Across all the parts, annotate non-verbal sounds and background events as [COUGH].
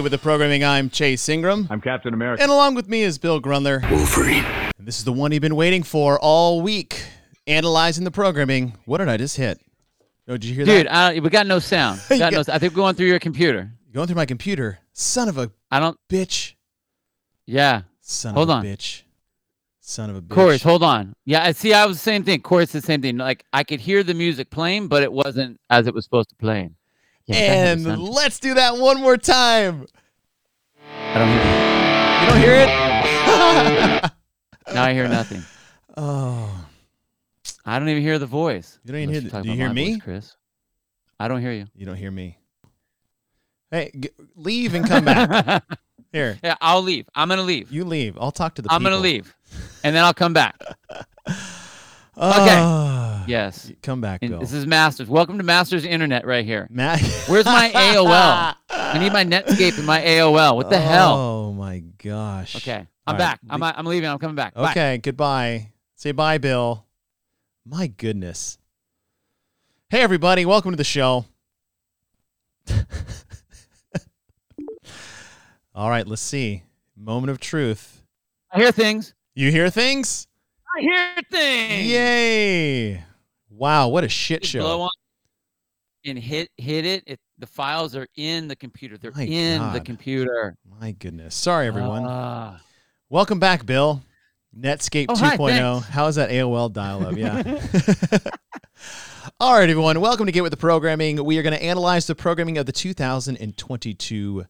Welcome back to Get With The Programming. I'm Chase Ingram. I'm Captain America. And along with me is Bill Grundler. Wolverine. And this is the one you've been waiting for all week. Analyzing the programming. What did I just hit? Oh, did you hear that? Dude, that? I, we got no sound. [LAUGHS] Got got- no, I think we're going through your computer. Going through my computer. Son of a I don't. bitch. Yeah, Son Hold of a on. bitch. Son of a bitch. Chorus. Hold on. Yeah, I see. I was the same thing. Chorus, the same thing. Like I could hear the music playing, but it wasn't as it was supposed to play. Yeah, we gotta have and let's do that one more time. I don't hear. You don't hear it? [LAUGHS] Now I hear nothing. oh. I don't even hear the voice. You don't even hear the- do you hear me? voice, Chris? I don't hear you. You don't hear me. Hey, g- leave and come back. [LAUGHS] Here. yeah, I'll leave. I'm gonna leave. You leave. I'll talk to the I'm gonna leave, and then I'll come back. [LAUGHS] Ah. Yes. Come back, And Bill. this is Masters. Welcome to Masters Internet right here. Matt. [LAUGHS] Where's my AOL? I need my Netscape and my AOL. What the hell? Oh my gosh. Okay, I'm right, back. I'm, I'm leaving. I'm coming back. Bye. Okay, goodbye. Say bye, Bill. My goodness. Hey, everybody. Welcome to the show. [LAUGHS] All right, let's see. Moment of truth. I hear things. You hear things? I hear things. Yay. Wow, what a shit show. Blow on and hit hit it. it. The files are in the computer. They're My in the computer. My goodness. Sorry, everyone. Ah. Welcome back, Bill. Netscape Oh, hi, 2.0. How is that AOL dial up? Yeah. [LAUGHS] All right, everyone. Welcome to Get With the Programming. We are going to analyze the programming of the 2022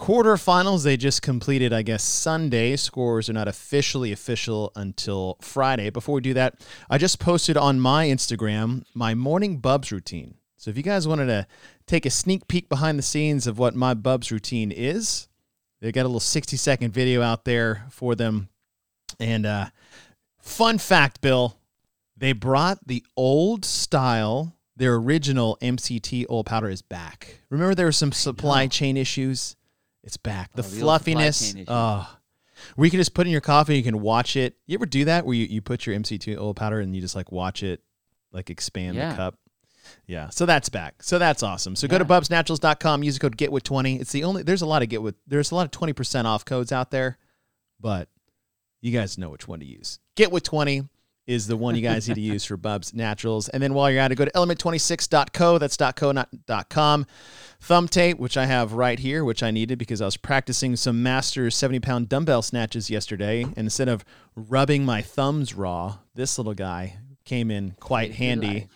quarterfinals. They just completed, I guess, Sunday. Scores are not officially official until Friday. Before we do that, I just posted on my Instagram my morning Bubs routine. So if you guys wanted to take a sneak peek behind the scenes of what my Bubs routine is, they got a little 60 second video out there for them. And uh, fun fact, Bill, they brought the old style, their original MCT oil powder is back. Remember there were some supply chain issues? It's back. The Oh, the old fluffiness. Oh. Where you can just put in your coffee, you can watch it. You ever do that where you, you put your MCT oil powder and you just like watch it like expand Yeah. the cup? Yeah, so that's back. So that's awesome. So go to Yeah. bubsnaturals.com, use the code GETWIT20. It's the only there's a lot of get with there's a lot of 20% off codes out there, but you guys know which one to use. Get with 20 is the one you guys need to use for Bubs Naturals. And then while you're at it, go to element26.co. That's .co, not .com. Thumb tape, which I have right here, which I needed because I was practicing some master 70 pound dumbbell snatches yesterday. And instead of rubbing my thumbs raw, this little guy came in quite handy.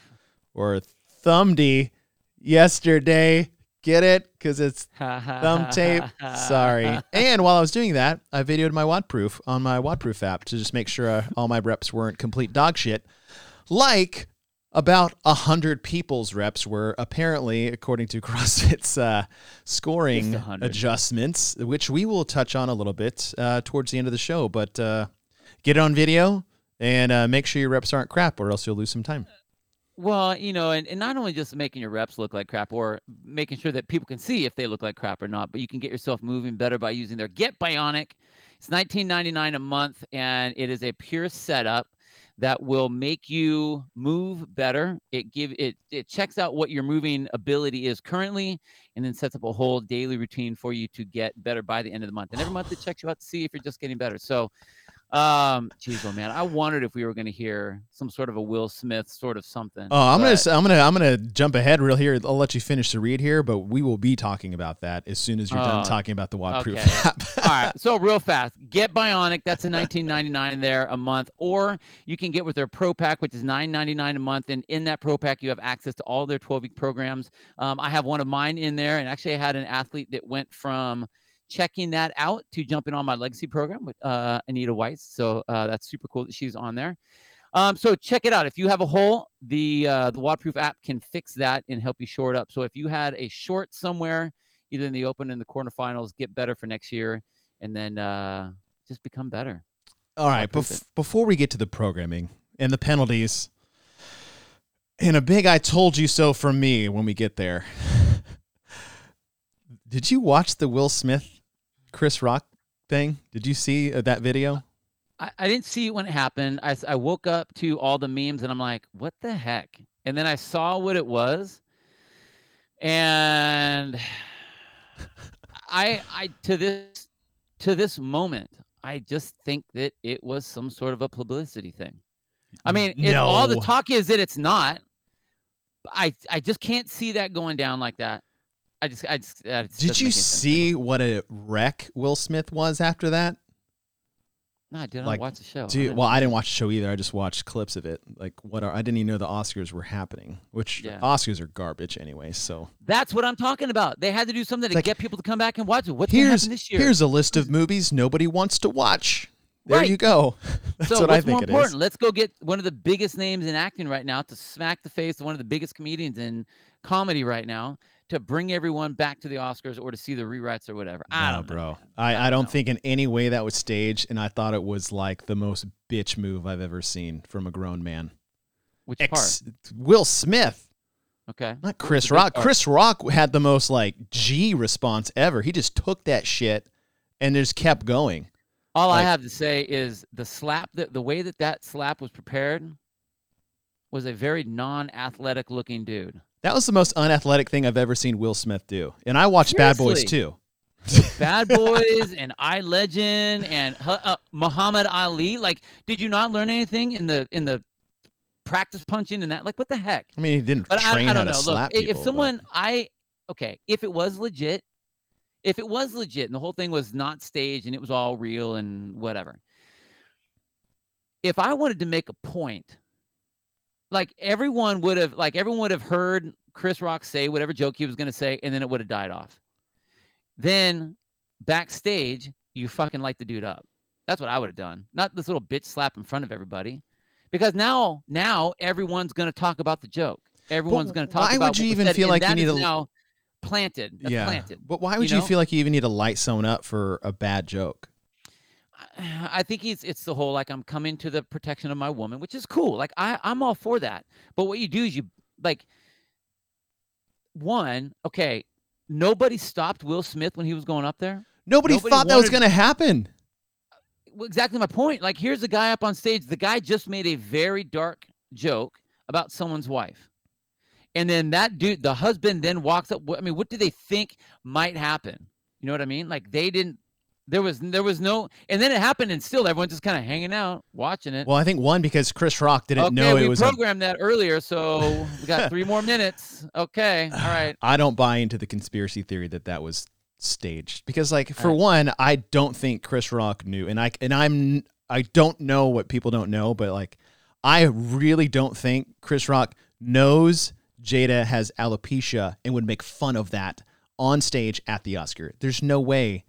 Or thumbedy yesterday. Get it? Because it's thumb tape. [LAUGHS] Sorry. And while I was doing that, I videoed my WODProof on my WODProof app to just make sure uh, all my reps weren't complete dog shit. Like about a hundred people's reps were apparently, according to [LAUGHS] CrossFit's uh, scoring adjustments, which we will touch on a little bit uh, towards the end of the show. But uh, get it on video and uh, make sure your reps aren't crap, or else you'll lose some time. Well, you know, and, and not only just making your reps look like crap or making sure that people can see if they look like crap or not, but you can get yourself moving better by using their Get Bionic. It's $19.99 a month, and it is a pure setup that will make you move better. It give it it checks out what your moving ability is currently, and then sets up a whole daily routine for you to get better by the end of the month. And every month it checks you out to see if you're just getting better. So um, geez, oh man, I wondered if we were going to hear some sort of a Will Smith sort of something. Oh, I'm gonna, but- s- I'm gonna, I'm gonna jump ahead real here. I'll let you finish the read here, but we will be talking about that as soon as you're done Oh, talking about the WODProof okay. app. All right, [LAUGHS] so real fast, get Bionic. That's a 19.99 there a month, or you can get with their Pro Pack, which is 9.99 a month. And in that Pro Pack, you have access to all their 12 week programs. Um, I have one of mine in there, and actually, I had an athlete that went from checking that out to jumping on my legacy program with uh, Anita Weiss. So uh, that's super cool that she's on there. Um, so check it out. If you have a hole, the uh, the WODProof app can fix that and help you short up. So if you had a short somewhere, either in the open in the quarterfinals, get better for next year, and then uh, just become better. All right, bef- before we get to the programming and the penalties, and a big "I told you so" from me when we get there. [LAUGHS] Did you watch the Will Smith, Chris Rock thing? Did you see uh, that video? I, I didn't see it when it happened. I, I woke up to all the memes and I'm like, what the heck? And then I saw what it was. And [SIGHS] I, I to this to this moment, I just think that it was some sort of a publicity thing. I mean, if all the talk is that it's not, I I just can't see that going down like that. I just I just uh, just Did you see what a wreck Will Smith was after that? No, I didn't like, watch the show. Dude, well, I didn't watch the show either. I just watched clips of it. Like, what are I didn't even know the Oscars were happening. Which Yeah. Oscars are garbage anyway. So That's what I'm talking about. They had to do something to Like, get people to come back and watch it. What's here's this year? here's a list of movies nobody wants to watch. There Right. you go. [LAUGHS] That's so what what's I think more important? is. Let's go get one of the biggest names in acting right now to smack the face of one of the biggest comedians in comedy right now to bring everyone back to the Oscars or to see the rewrites or whatever. I No, don't know. bro. man. I, I don't don't know. think in any way that was staged, and I thought it was like the most bitch move I've ever seen from a grown man. Which Ex- Will Smith. Okay. not Chris Rock. part? Chris Rock had the most like G response ever. He just took that shit and just kept going. All I have to say is the slap that the way that that slap was prepared was a very non-athletic looking dude. That was the most unathletic thing I've ever seen Will Smith do. And I watched Bad Boys too. [LAUGHS] Bad Boys and I Legend and uh, Muhammad Ali. Like, did you not learn anything in the in the practice punching and that? Like, what the heck? I mean, he didn't But train I, I don't know. Look, people. if but- someone I okay, if it was legit, if it was legit and the whole thing was not staged and it was all real and whatever. If I wanted to make a point, like everyone would have like everyone would have heard Chris Rock say whatever joke he was going to say and then it would have died off. Then backstage, you fucking light the dude up. That's what I would have done. Not this little bitch slap in front of everybody. Because now now everyone's going to talk about the joke. Everyone's going to talk why about would you even said, feel like you need to- now planted. Yeah. planted. But why would you you, know? feel like you even need to light someone up for a bad joke? [SIGHS] I- think it's it's the whole like I'm coming to the protection of my woman, which is cool. Like I I'm all for that. But what you do is you like one, okay, nobody stopped Will Smith when he was going up there. Nobody, Nobody thought that was going to happen. Uh, exactly my point. Like here's a guy up on stage. The guy just made a very dark joke about someone's wife. And then that dude, the husband then walks up. I mean, what do they think might happen? You know what I mean? Like they didn't there was there was no and then it happened and still everyone's just kind of hanging out watching it. Well, I think one because Chris Rock didn't okay, know we it was. A, programmed that earlier, so [LAUGHS] we got three more minutes. Okay, [SIGHS] all right. I don't buy into the conspiracy theory that that was staged because, like, for Alright. one, I don't think Chris Rock knew, and I and I'm I don't know what people don't know, but like, I really don't think Chris Rock knows Jada has alopecia and would make fun of that on stage at the Oscar. There's no way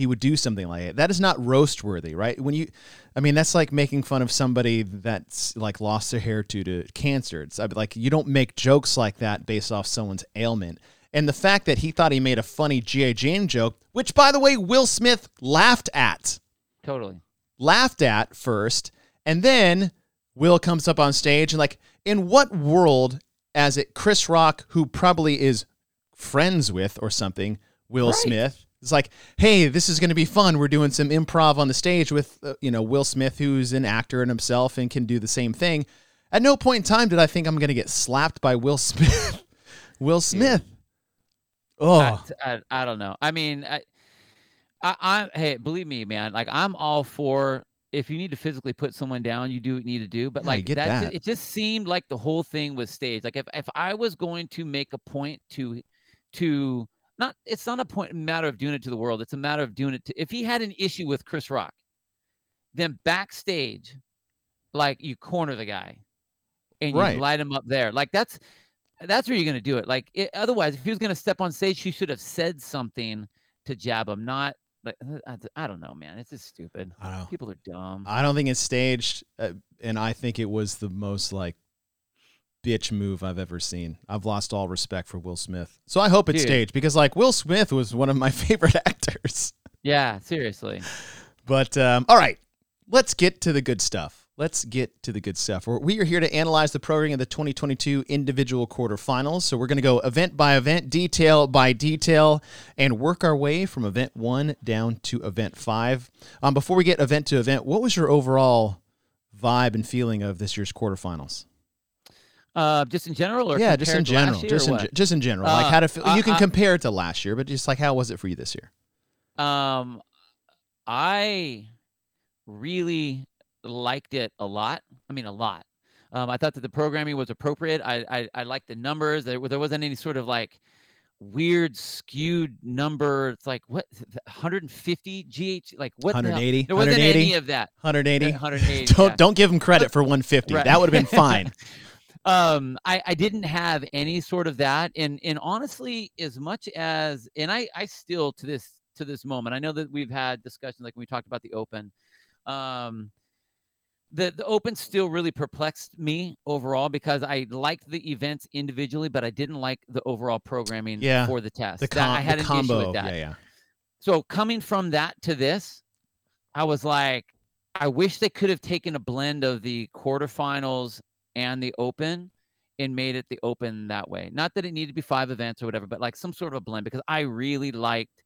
he would do something like it. That is not roast worthy, right? When you, I mean, that's like making fun of somebody that's like lost their hair due to cancer. It's like you don't make jokes like that based off someone's ailment. And the fact that he thought he made a funny G.I. Jane joke, which by the way, Will Smith laughed at, Totally. laughed at first, and then Will comes up on stage and like, in what world, as it Chris Rock, who probably is friends with or something, Will Right. Smith. It's like, hey, this is going to be fun. We're doing some improv on the stage with, uh, you know, Will Smith, who's an actor in himself and can do the same thing. At no point in time did I think I'm going to get slapped by Will [LAUGHS] Smith. Will Smith. Oh, I, I, I don't know. I mean, I, I, I, hey, believe me, man. Like, I'm all for if you need to physically put someone down, you do what you need to do. But Yeah, like get that, that. it just seemed like the whole thing was staged. Like, if if I was going to make a point to, to not, it's not a point matter of doing it to the world. It's a matter of doing it to. If he had an issue with Chris Rock, then backstage, like you corner the guy, and Right. you light him up there. Like that's that's where you're going to do it. Like it, otherwise, if he was going to step on stage, he should have said something to jab him, not like I, I don't know, man. It's just stupid. I don't know. People are dumb. I don't think it's staged, uh, and I think it was the most like bitch move I've ever seen. I've lost all respect for Will Smith, so I hope it's Dude. staged because like Will Smith was one of my [LAUGHS] favorite actors. yeah, seriously. But um, all right, let's get to the good stuff. Let's get to the good stuff. We're, we are here to analyze the programming of the 2022 individual quarterfinals. So we're going to go event by event, detail by detail, and work our way from event one down to event five. Um, before we get event to event, what was your overall vibe and feeling of this year's quarterfinals? Uh, just in general, or yeah, just in compared to last general. Just in, ge- just in general. like Uh, how to feel. You can compare it to last year, but just like how was it for you this year? Um, I really liked it a lot. I mean, a lot. Um, I thought that the programming was appropriate. I I, I liked the numbers. There, there wasn't any sort of like weird skewed number. It's like what 150 GH like what 180. The there wasn't 180, any of that. 180. 180. Don't yeah. don't give them credit for [LAUGHS] 150. Right. That would have been [LAUGHS] fine. Um I, I didn't have any sort of that and and honestly as much as and i i still to this to this moment i know that we've had discussions like when we talked about the open um the the open still really perplexed me overall because i liked the events individually but i didn't like the overall programming Yeah, for the test The, That- i had an combo. issue with that Yeah, yeah. so coming from that to this, I was like, I wish they could have taken a blend of the quarterfinals and the open and made it the open that way. Not that it needed to be five events or whatever, but like some sort of a blend because I really liked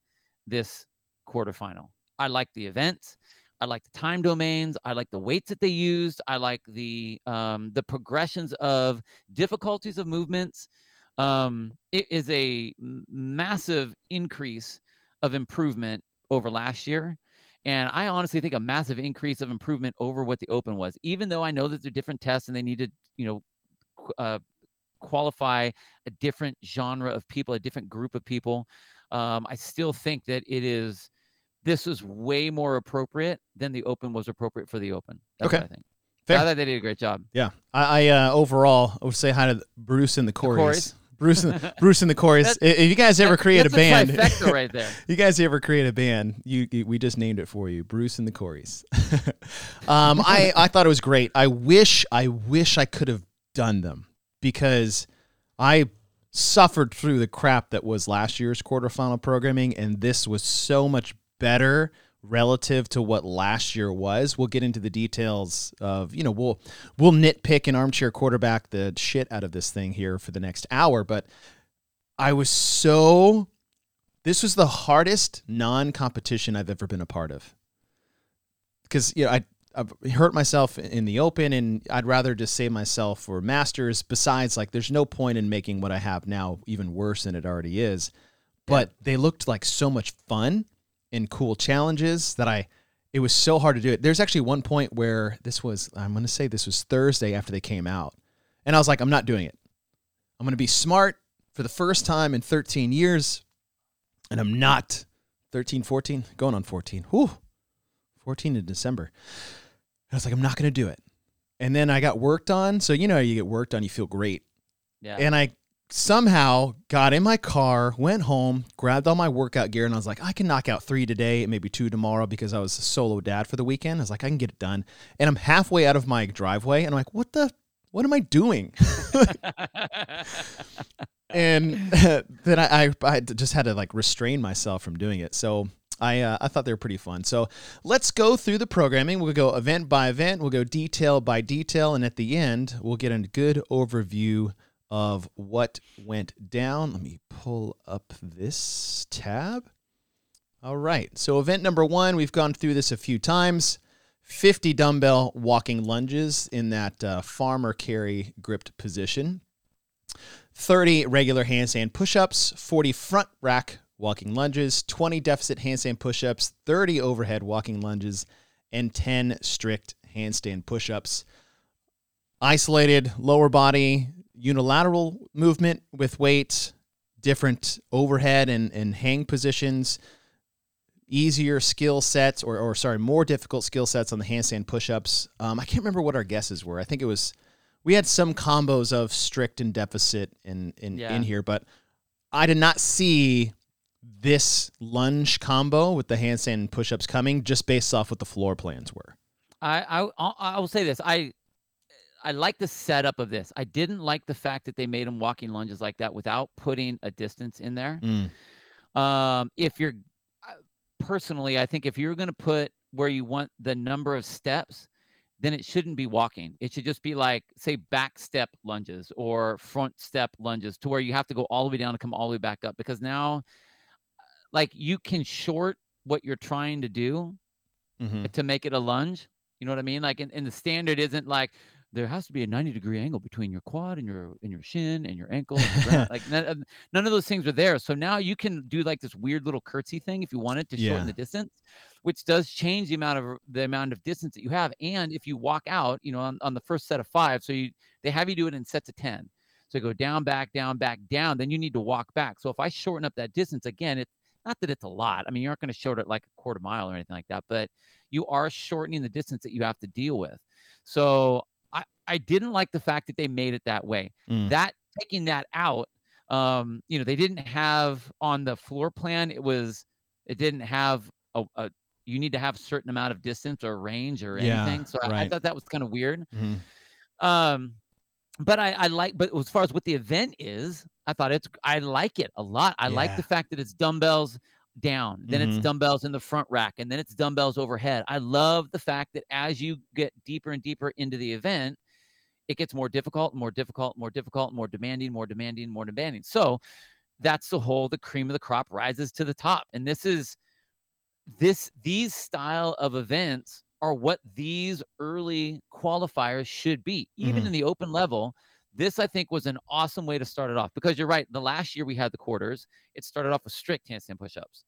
this quarterfinal. I liked the events. I like the time domains. I like the weights that they used. I like the um, the progressions of difficulties of movements. Um, it is a massive increase of improvement over last year. And I honestly think a massive increase of improvement over what the open was, even though I know that they're different tests and they need to, you know, uh, qualify a different genre of people, a different group of people. Um, I still think that it is, this is way more appropriate than the open was appropriate for the open. That's Okay. what I think. Fair. I thought they did a great job. Yeah. I, I uh, overall I would say hi to Bruce and the Corys. Corys. Bruce and Bruce and the Corys. That- if you guys ever That- create a band, trifecta right there. [LAUGHS] you guys ever create a band, you, you we just named it for you, Bruce and the Corys. [LAUGHS] um, I I thought it was great. I wish I wish I could have done them because I suffered through the crap that was last year's quarterfinal programming, and this was so much better relative to what last year was. We'll get into the details of, you know, we'll we'll nitpick and armchair quarterback the shit out of this thing here for the next hour, but I was so this was the hardest non-competition I've ever been a part of. Cuz you know, I I've hurt myself in the open and I'd rather just save myself for masters besides like there's no point in making what I have now even worse than it already is. But they looked like so much fun and cool challenges that I it was so hard to do it. There's actually one point where this was I'm going to say this was Thursday after they came out. And I was like I'm not doing it. I'm going to be smart for the first time in 13 years and I'm not 13 14 going on 14. Whew. 14 in December. I was like I'm not going to do it. And then I got worked on, so you know you get worked on you feel great. Yeah. And I somehow got in my car, went home, grabbed all my workout gear, and I was like, I can knock out three today and maybe two tomorrow because I was a solo dad for the weekend. I was like, I can get it done. And I'm halfway out of my driveway, and I'm like, what the? What am I doing? [LAUGHS] and [LAUGHS] then I, I, I just had to like restrain myself from doing it. So I, uh, I thought they were pretty fun. So let's go through the programming. We'll go event by event. We'll go detail by detail, and at the end, we'll get a good overview of what went down. Let me pull up this tab. All right. So, event number one, we've gone through this a few times 50 dumbbell walking lunges in that uh, farmer carry gripped position, 30 regular handstand push ups, 40 front rack walking lunges, 20 deficit handstand push ups, 30 overhead walking lunges, and 10 strict handstand push ups. Isolated lower body unilateral movement with weights, different overhead and, and hang positions, easier skill sets, or, or sorry, more difficult skill sets on the handstand push ups. Um, I can't remember what our guesses were. I think it was, we had some combos of strict and deficit in, in, Yeah. in here, but I did not see this lunge combo with the handstand push ups coming just based off what the floor plans were. I, I I will say this. I I like the setup of this. I didn't like the fact that they made them walking lunges like that without putting a distance in there. Um, if you're uh, personally, I think if you're going to put where you want the number of steps, then it shouldn't be walking. It should just be like, say, back step lunges or front step lunges to where you have to go all the way down to come all the way back up because now, like, you can short what you're trying to do Mm-hmm. to make it a lunge. You know what I mean? Like, in, in the standard isn't like there has to be a 90 degree angle between your quad and your and your shin and your ankle and your [LAUGHS] like none, none, of those things are there. So now you can do like this weird little curtsy thing if you wanted to shorten yeah. the distance which does change the amount of the amount of distance that you have. And if you walk out you know on, on the first set of five so you they have you do it in sets of 10 so go down back down back down then you need to walk back. So if i shorten up that distance again it's not that it's a lot i mean you aren't going to shorten it like a quarter mile or anything like that but you are shortening the distance that you have to deal with. So I I didn't like the fact that they made it that way. Mm. That taking that out, um, you know, they didn't have on the floor plan. It was, it didn't have a, a you need to have a certain amount of distance or range or anything. Yeah, so I, right. I, thought that was kind of weird. Mm-hmm. Um, but I, I like, but as far as what the event is, I thought it's, I like it a lot. I yeah. like the fact that it's dumbbells down, then mm-hmm. it's dumbbells in the front rack, and then it's dumbbells overhead. I love the fact that as you get deeper and deeper into the event, it gets more difficult, more difficult, more difficult, more demanding, more demanding, more demanding. So that's the whole the cream of the crop rises to the top. And this is this these style of events are what these early qualifiers should be. Even mm-hmm. in the open level, this I think was an awesome way to start it off because you're right. The last year we had the quarters, it started off with strict handstand push-ups.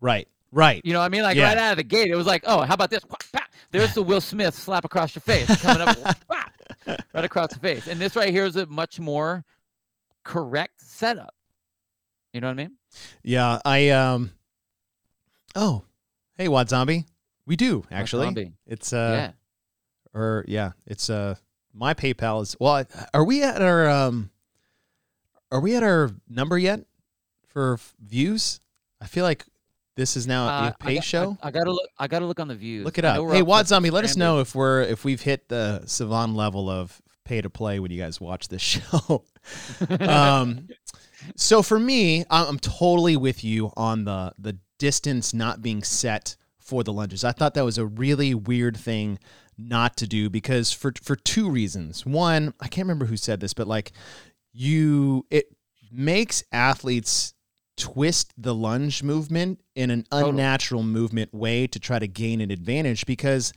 Right. Right. You know what I mean? Like yeah. right out of the gate, it was like, oh, how about this? There's the Will Smith slap across your face coming up [LAUGHS] right across the face. And this right here is a much more correct setup. You know what I mean? Yeah. I um oh hey Wad Zombie. We do actually. It's uh yeah. or yeah, it's uh my PayPal is well are we at our um are we at our number yet for views? I feel like this is now uh, a pay I show. I, I, gotta look. I gotta look on the views. Look it up. Hey, Wad Zombie, let us know if we're if we've hit the Sevan level of pay to play when you guys watch this [LAUGHS] show. [LAUGHS] um, so for me, I'm totally with you on the the distance not being set for the lunges. I thought that was a really weird thing not to do because for for two reasons. One, I can't remember who said this, but like you it makes athletes twist the lunge movement in an unnatural movement way to try to gain an advantage because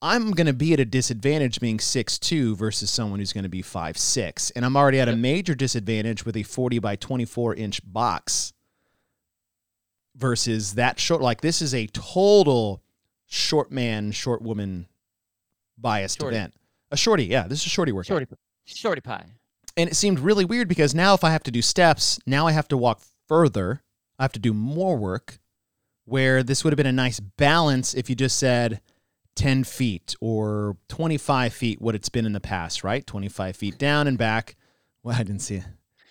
I'm going to be at a disadvantage being six two versus someone who's going to be five six, and I'm already at a major disadvantage with a 40 by 24 inch box versus that short like this is a total short man short woman biased shorty. event a shorty yeah this is a shorty workout shorty shorty pie and it seemed really weird because now if i have to do steps now i have to walk further. I have to do more work. Where this would have been a nice balance if you just said 10 feet or 25 feet, what it's been in the past, right? 25 feet down and back. Well, I didn't see it.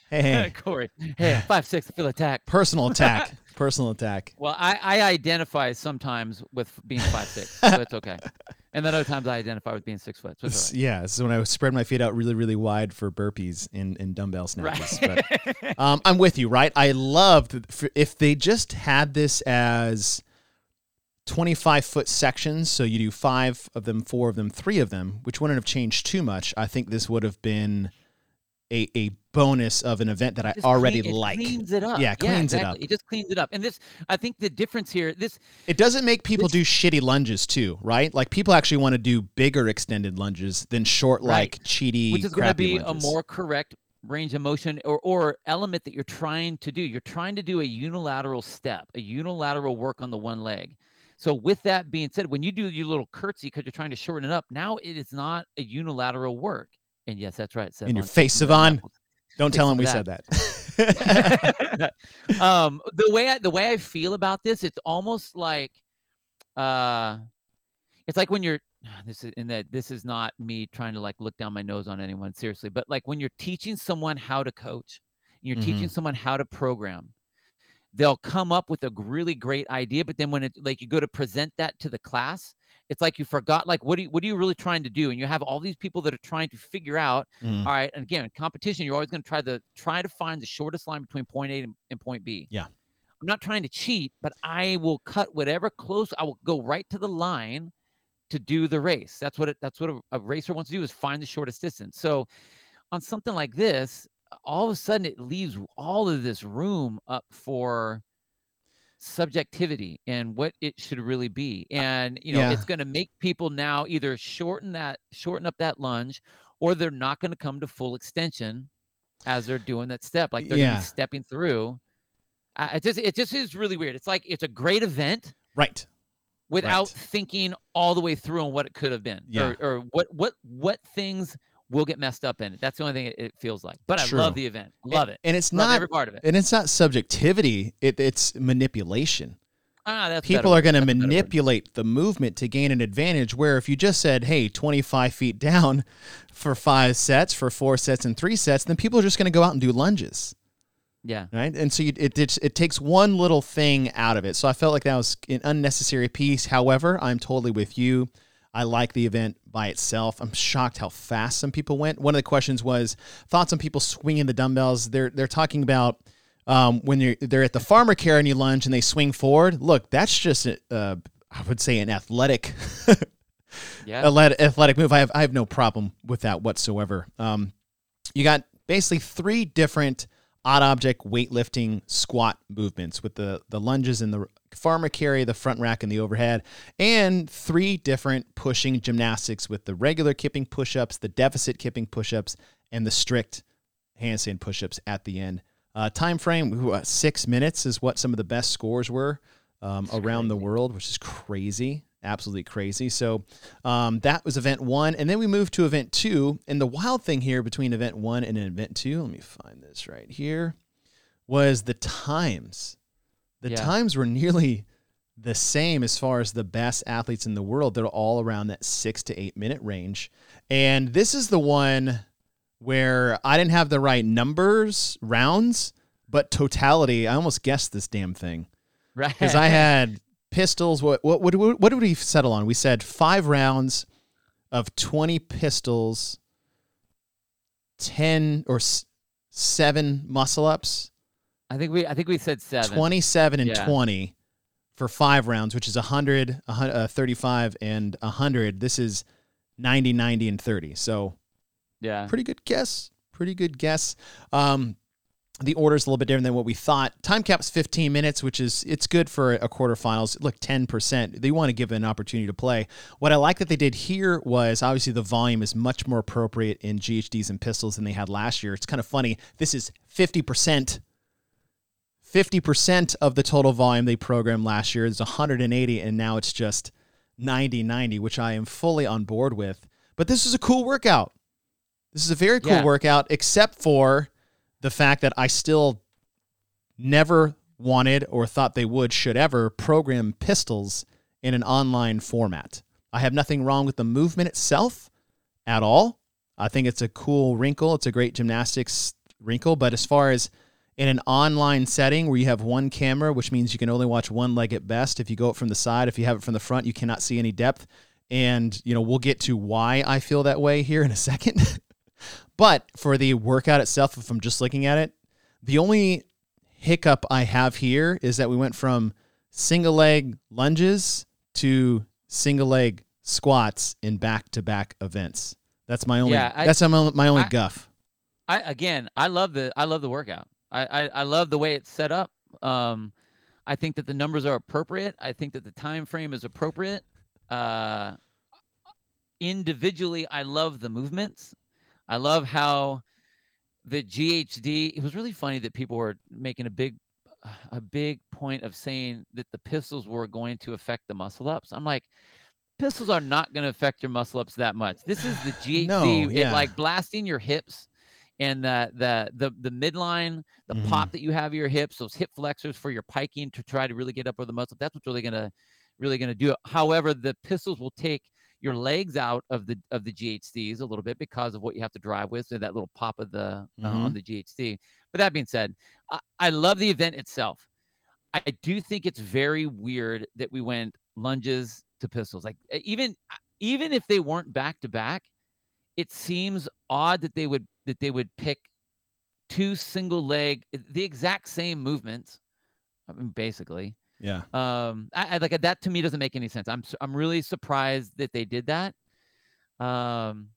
Hey, hey. [LAUGHS] Corey. Hey, five six. Feel attack. Personal attack. [LAUGHS] Personal attack. Well, I, I identify sometimes with being five six, so it's okay. [LAUGHS] And then other times I identify with being six foot. So right. Yeah, is when I spread my feet out really, really wide for burpees and, and dumbbell snatches. Right. But, [LAUGHS] um, I'm with you, right? I loved if they just had this as 25 foot sections, so you do five of them, four of them, three of them, which wouldn't have changed too much. I think this would have been a, a bonus of an event that I already clean, like. Cleans it up. Yeah, cleans yeah, exactly. it up. It just cleans it up. And this, I think, the difference here, this it doesn't make people this, do shitty lunges too, right? Like people actually want to do bigger extended lunges than short, right. like cheaty, which is going to be lunges. a more correct range of motion or or element that you're trying to do. You're trying to do a unilateral step, a unilateral work on the one leg. So with that being said, when you do your little curtsy because you're trying to shorten it up, now it is not a unilateral work. And yes, that's right. In your face, Sevan. Don't tell him we said that. [LAUGHS] um, the way I, the way I feel about this, it's almost like, uh, it's like when you're [SIGHS] this is in that this is not me trying to like look down my nose on anyone seriously, but like when you're teaching someone how to coach, you're mm-hmm. teaching someone how to program, they'll come up with a really great idea, but then when it like you go to present that to the class, it's like you forgot like what are you what are you really trying to do? And you have all these people that are trying to figure out mm. all right and again competition you're always going to try to try to find the shortest line between point a and, and point b. Yeah. I'm not trying to cheat but i will cut whatever close i will go right to the line to do the race. That's what it that's what a, a racer wants to do is find the shortest distance. So on something like this all of a sudden it leaves all of this room up for subjectivity and what it should really be. And you know, yeah. it's going to make people now either shorten that shorten up that lunge or they're not going to come to full extension as they're doing that step like they're Yeah. stepping through. Uh, it just it just is really weird. It's like it's a great event Right. without Right. thinking all the way through on what it could have been Yeah. or, or what what what things will get messed up in it. That's the only thing it, feels like. But I True. love the event. Love it. And it's Love not every part of it. and it's not subjectivity, it, it's manipulation. Ah, that's People are going to That's a better word. manipulate the movement to gain an advantage. Where if you just said, "Hey, 25 feet down [LAUGHS] for five sets, for four sets and three sets," then people are just going to go out and do lunges, Yeah. right? And so you, it, it it takes one little thing out of it. So I felt like that was an unnecessary piece. However, I'm totally with you. I like the event by itself. I'm shocked how fast some people went. One of the questions was thoughts on people swinging the dumbbells. They're they're talking about um, when you're they're at the farmer care and you lunge and they swing forward. Look, that's just a, uh, I would say an athletic [LAUGHS] Yeah. athletic athletic move. I have I have no problem with that whatsoever. Um, you got basically three different odd object weightlifting squat movements with the the lunges and the farmer carry, the front rack, and the overhead, and three different pushing gymnastics with the regular kipping push-ups, the deficit kipping push-ups, and the strict handstand push-ups at the end. Uh, time frame six minutes is what some of the best scores were um, around the world, which is crazy, absolutely crazy. So um, that was event one, and then we moved to event two. And the wild thing here between event one and event two, let me find this right here, was the times. The Yeah. times were nearly the same as far as the best athletes in the world. They're all around that six to eight minute range. And this is the one where I didn't have the right numbers, rounds, but totality. I almost guessed this damn thing Right. because I had pistols. What what what what did we settle on? We said five rounds of twenty pistols, ten or s- seven muscle ups, I think we I think we said seven. twenty-seven and Yeah. twenty for five rounds, which is 100, a hun- uh, 35, and 100. This is 90, 90, and 30. So Yeah. pretty good guess. Pretty good guess. Um, the order's a little bit different than what we thought. Time cap's 15 minutes, which is it's good for a quarterfinals. Look, 10%. They want to give an opportunity to play. What I like that they did here was obviously the volume is much more appropriate in GHDs and pistols than they had last year. It's kind of funny. This is 50%. 50% of the total volume they programmed last year is 180 and now it's just 90 90 which I am fully on board with. But this is a cool workout. This is a very cool Yeah. workout, except for the fact that I still never wanted or thought they would, should ever, program pistols in an online format. I have nothing wrong with the movement itself at all. I think it's a cool wrinkle. It's a great gymnastics wrinkle. But as far as in an online setting where you have one camera, which means you can only watch one leg at best. If you go from the side, if you have it from the front, you cannot see any depth. And, you know, we'll get to why I feel that way here in a [LAUGHS] second. but for the workout itself, if I'm just looking at it, the only hiccup I have here is that we went from single leg lunges to single leg squats in back to back events. That's my only. Yeah, I- that's my, my only I- guff. I again, I love the I love the workout. I I, I love the way it's set up. Um, I think that the numbers are appropriate. I think that the time frame is appropriate. Uh, individually, I love the movements. I love how the GHD. It was really funny that people were making a big a big point of saying that the pistols were going to affect the muscle ups. I'm like, pistols are not going to affect your muscle ups that much. This is the GHD, No, yeah. it like blasting your hips and the the the the midline, the Mhm. pop that you have your hips, those hip flexors for your piking to try to really get up over the muscle. That's what's really gonna really gonna do it. However, the pistols will take your legs out of the of the GHCs a little bit because of what you have to drive with, so that little pop of the uh, on the GHC. But that being said, I, I love the event itself. I do think it's very weird that we went lunges to pistols. Like even even if they weren't back to back, it seems odd that they would that they would pick two single leg the exact same movements. I mean, basically, Yeah. um, I, I like that to me doesn't make any sense. I'm I'm really surprised that they did that. Um,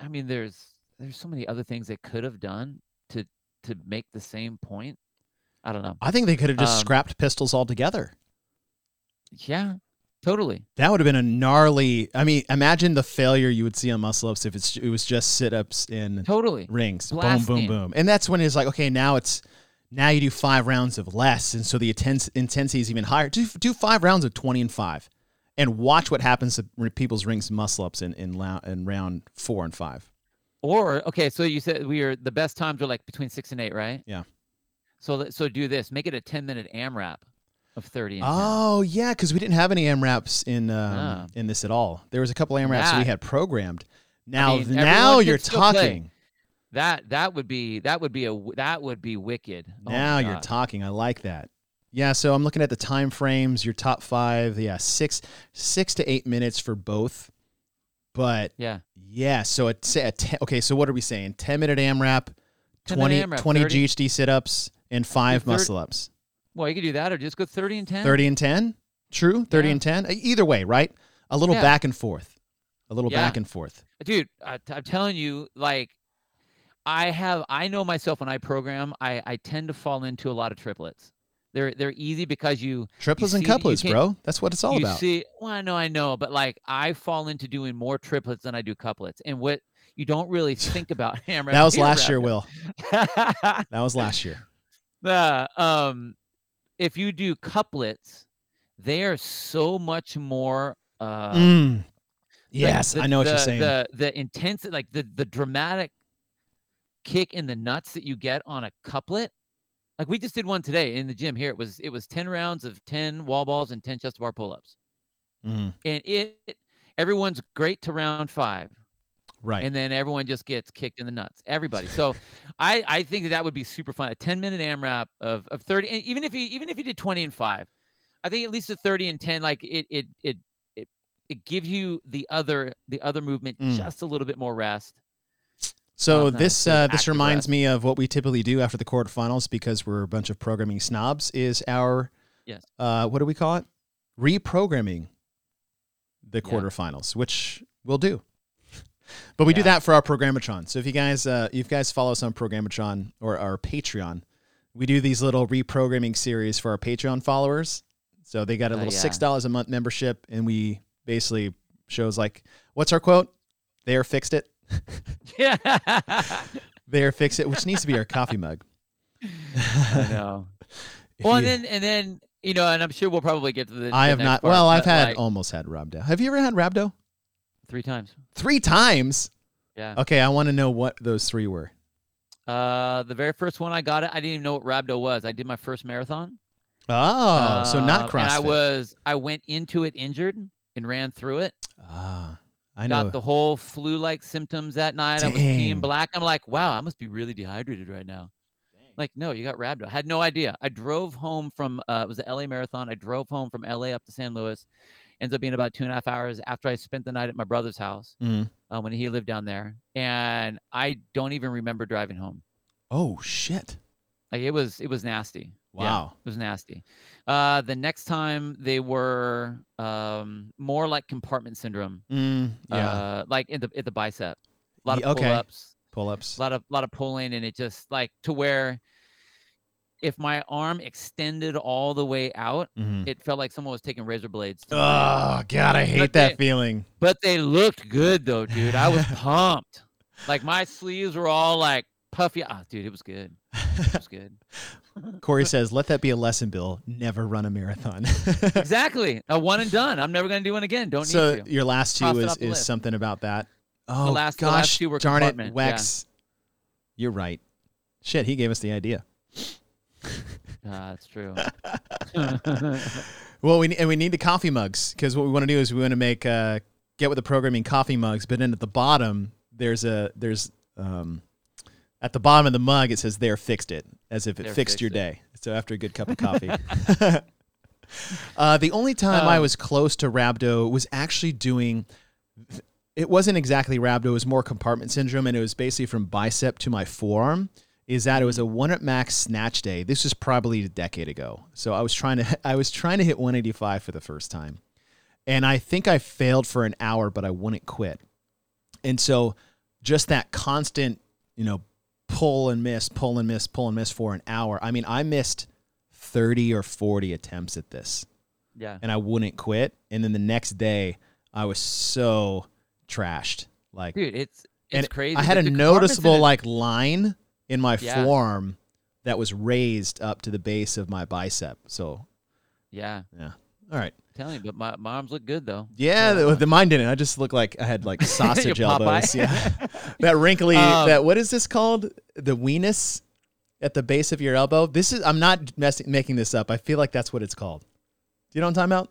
I mean, there's there's so many other things they could have done to to make the same point. I don't know. I think they could have just Um, scrapped pistols altogether. Yeah, totally. That would have been a gnarly. I mean, imagine the failure you would see on muscle ups if it's it was just sit ups in Totally. rings. Boom, Blasting. boom, boom. And that's when it's like, okay, now it's now you do five rounds of less, and so the intense intensity is even higher. Do do five rounds of twenty and five, and watch what happens to people's rings muscle ups in in, in round four and five. Or okay, so you said we are the best times are like between six and eight, right? Yeah. So so do this. Make it a ten minute AMRAP of thirty. And 10. Oh yeah, because we didn't have any AMRAPs in um, Ah. in this at all. There was a couple AMRAPs we had programmed. Now mean, now you're still play. talking. That that would be that would be a that would be wicked. Oh now you're talking. I like that. Yeah, so I'm looking at the time frames. Your top five, yeah, six six to eight minutes for both. But yeah. yeah, so it's a ten, okay. So what are we saying? Ten minute AMRAP, 10 20, minute AMRAP, 20 30. GHD sit ups, and five third- muscle ups. Well, you could do that, or just go thirty and ten. Thirty and ten. True, thirty Yeah. and ten. Either way, right? A little Yeah. back and forth. A little Yeah. back and forth. dude I, i'm telling you like i have i know myself when i program i i tend to fall into a lot of triplets they're they're easy because you Triplets and see you couplets, bro. That's what it's all you about. see well i know i know but like i fall into doing more triplets than i do couplets and what you don't really [LAUGHS] think about [LAUGHS] hammer [LAUGHS] that was last year, Will. That was last year. the um if you do couplets they are so much more uh Mm. Yes, the- I know what you're saying. The the intense like the the dramatic kick in the nuts that you get on a couplet. Like we just did one today in the gym here. It was it was 10 rounds of 10 wall balls and 10 chest bar pull-ups. Mhm. And it everyone's great to round 5 Right. and then everyone just gets kicked in the nuts. Everybody. [LAUGHS] So I I think that, that would be super fun. A 10 minute AMRAP of of 30 and even if you even if you did 20 and 5. I think at least a 30 and 10 like it it it it, it gives you the other the other movement Mm. just a little bit more rest. So this uh, this reminds rest. me of what we typically do after the quarterfinals because we're a bunch of programming snobs. Is our Yes. uh, what do we call it? Reprogramming the Yeah. quarterfinals, which we'll do. But we do that for our Programmatron. So if you guys uh, if you guys follow us on Programmatron or our Patreon, we do these little reprogramming series for our Patreon followers. So they got a Oh, little yeah. six dollars a month membership, and we basically shows like what's our quote? They are fixed it. Yeah. [LAUGHS] [LAUGHS] they are fix it, which needs to be our coffee mug. I know. [LAUGHS] If well, and then and then you know, and I'm sure we'll probably get to the. I the have not. part, Well, I've had like, almost had rhabdo. Have you ever had rhabdo? Three times. Three times. Yeah. Okay, I want to know what those three were. Uh, the very first one I got it, I didn't even know what rhabdo was. I did my first marathon. Oh, so not CrossFit. And I was I went into it injured and ran through it. Ah, I know. Got the whole flu-like symptoms that night. I was peeing black. I'm like, wow, I must be really dehydrated right now. Like, no, you got rhabdo. I had no idea. I drove home from uh, it was the LA marathon. I drove home from LA up to San Luis. Ends up being about two and a half hours after I spent the night at my brother's house Mhm. uh, when he lived down there, and I don't even remember driving home. Oh shit! Like it was it was nasty. Yeah, Wow. it was nasty. Uh, the next time they were um, more like compartment syndrome. Mm, yeah. Uh, like in the in the bicep. A lot of okay. pull-ups. Pull-ups. a lot of lot of pulling and it just like to where if my arm extended all the way out Mhm. it felt like someone was taking razor blades to. Oh god, I hate But that they- feeling. but they looked good though dude i was [LAUGHS] pumped like my sleeves were all like puffy ah dude it was good it was good [LAUGHS] Corey says, "Let that be a lesson, Bill. Never run a marathon." [LAUGHS] exactly a one and done i'm never gonna do one again don't so need to So your last two is, the is list. something about that. Oh last- the gosh, last two were darn it, compartment, yeah. You're right. Shit, he gave us the idea. Ah, that's true [LAUGHS] Well, we and we need the coffee mugs because what we want to do is we want to make uh, get with the programming coffee mugs, but then at the bottom there's a there's um, at the bottom of the mug it says "There fixed it" as if it There fixed your fixed day. So after a good cup of coffee. [LAUGHS] [LAUGHS] uh, the only time I Um, was close to rhabdo was actually doing. It wasn't exactly rhabdo; it was more compartment syndrome, and it was basically from bicep to my forearm is that it was a one at max snatch day. This was probably a decade ago. So I was trying to [LAUGHS] I was trying to hit 185 for the first time. And I think I failed for an hour, but I wouldn't quit. And so just that constant, you know, pull and miss, pull and miss, pull and miss for an hour. I mean, I missed 30 or 40 attempts at this Yeah. and I wouldn't quit. And then the next day, I was so trashed. Like, Dude, it's it's crazy. I had a noticeable like line in my Yeah. forearm that was raised up to the base of my bicep. So, Yeah. yeah. All right. I'm telling you, but my, my arms look good though. Yeah, So, the, uh, the mine didn't. I just looked like I had like [LAUGHS] sausage elbows. Yeah. [LAUGHS] that wrinkly, Um, that, what is this called? The weenus at the base of your elbow. This is, I'm not messing, making this up. I feel like that's what it's called. Do you know what I'm talking about?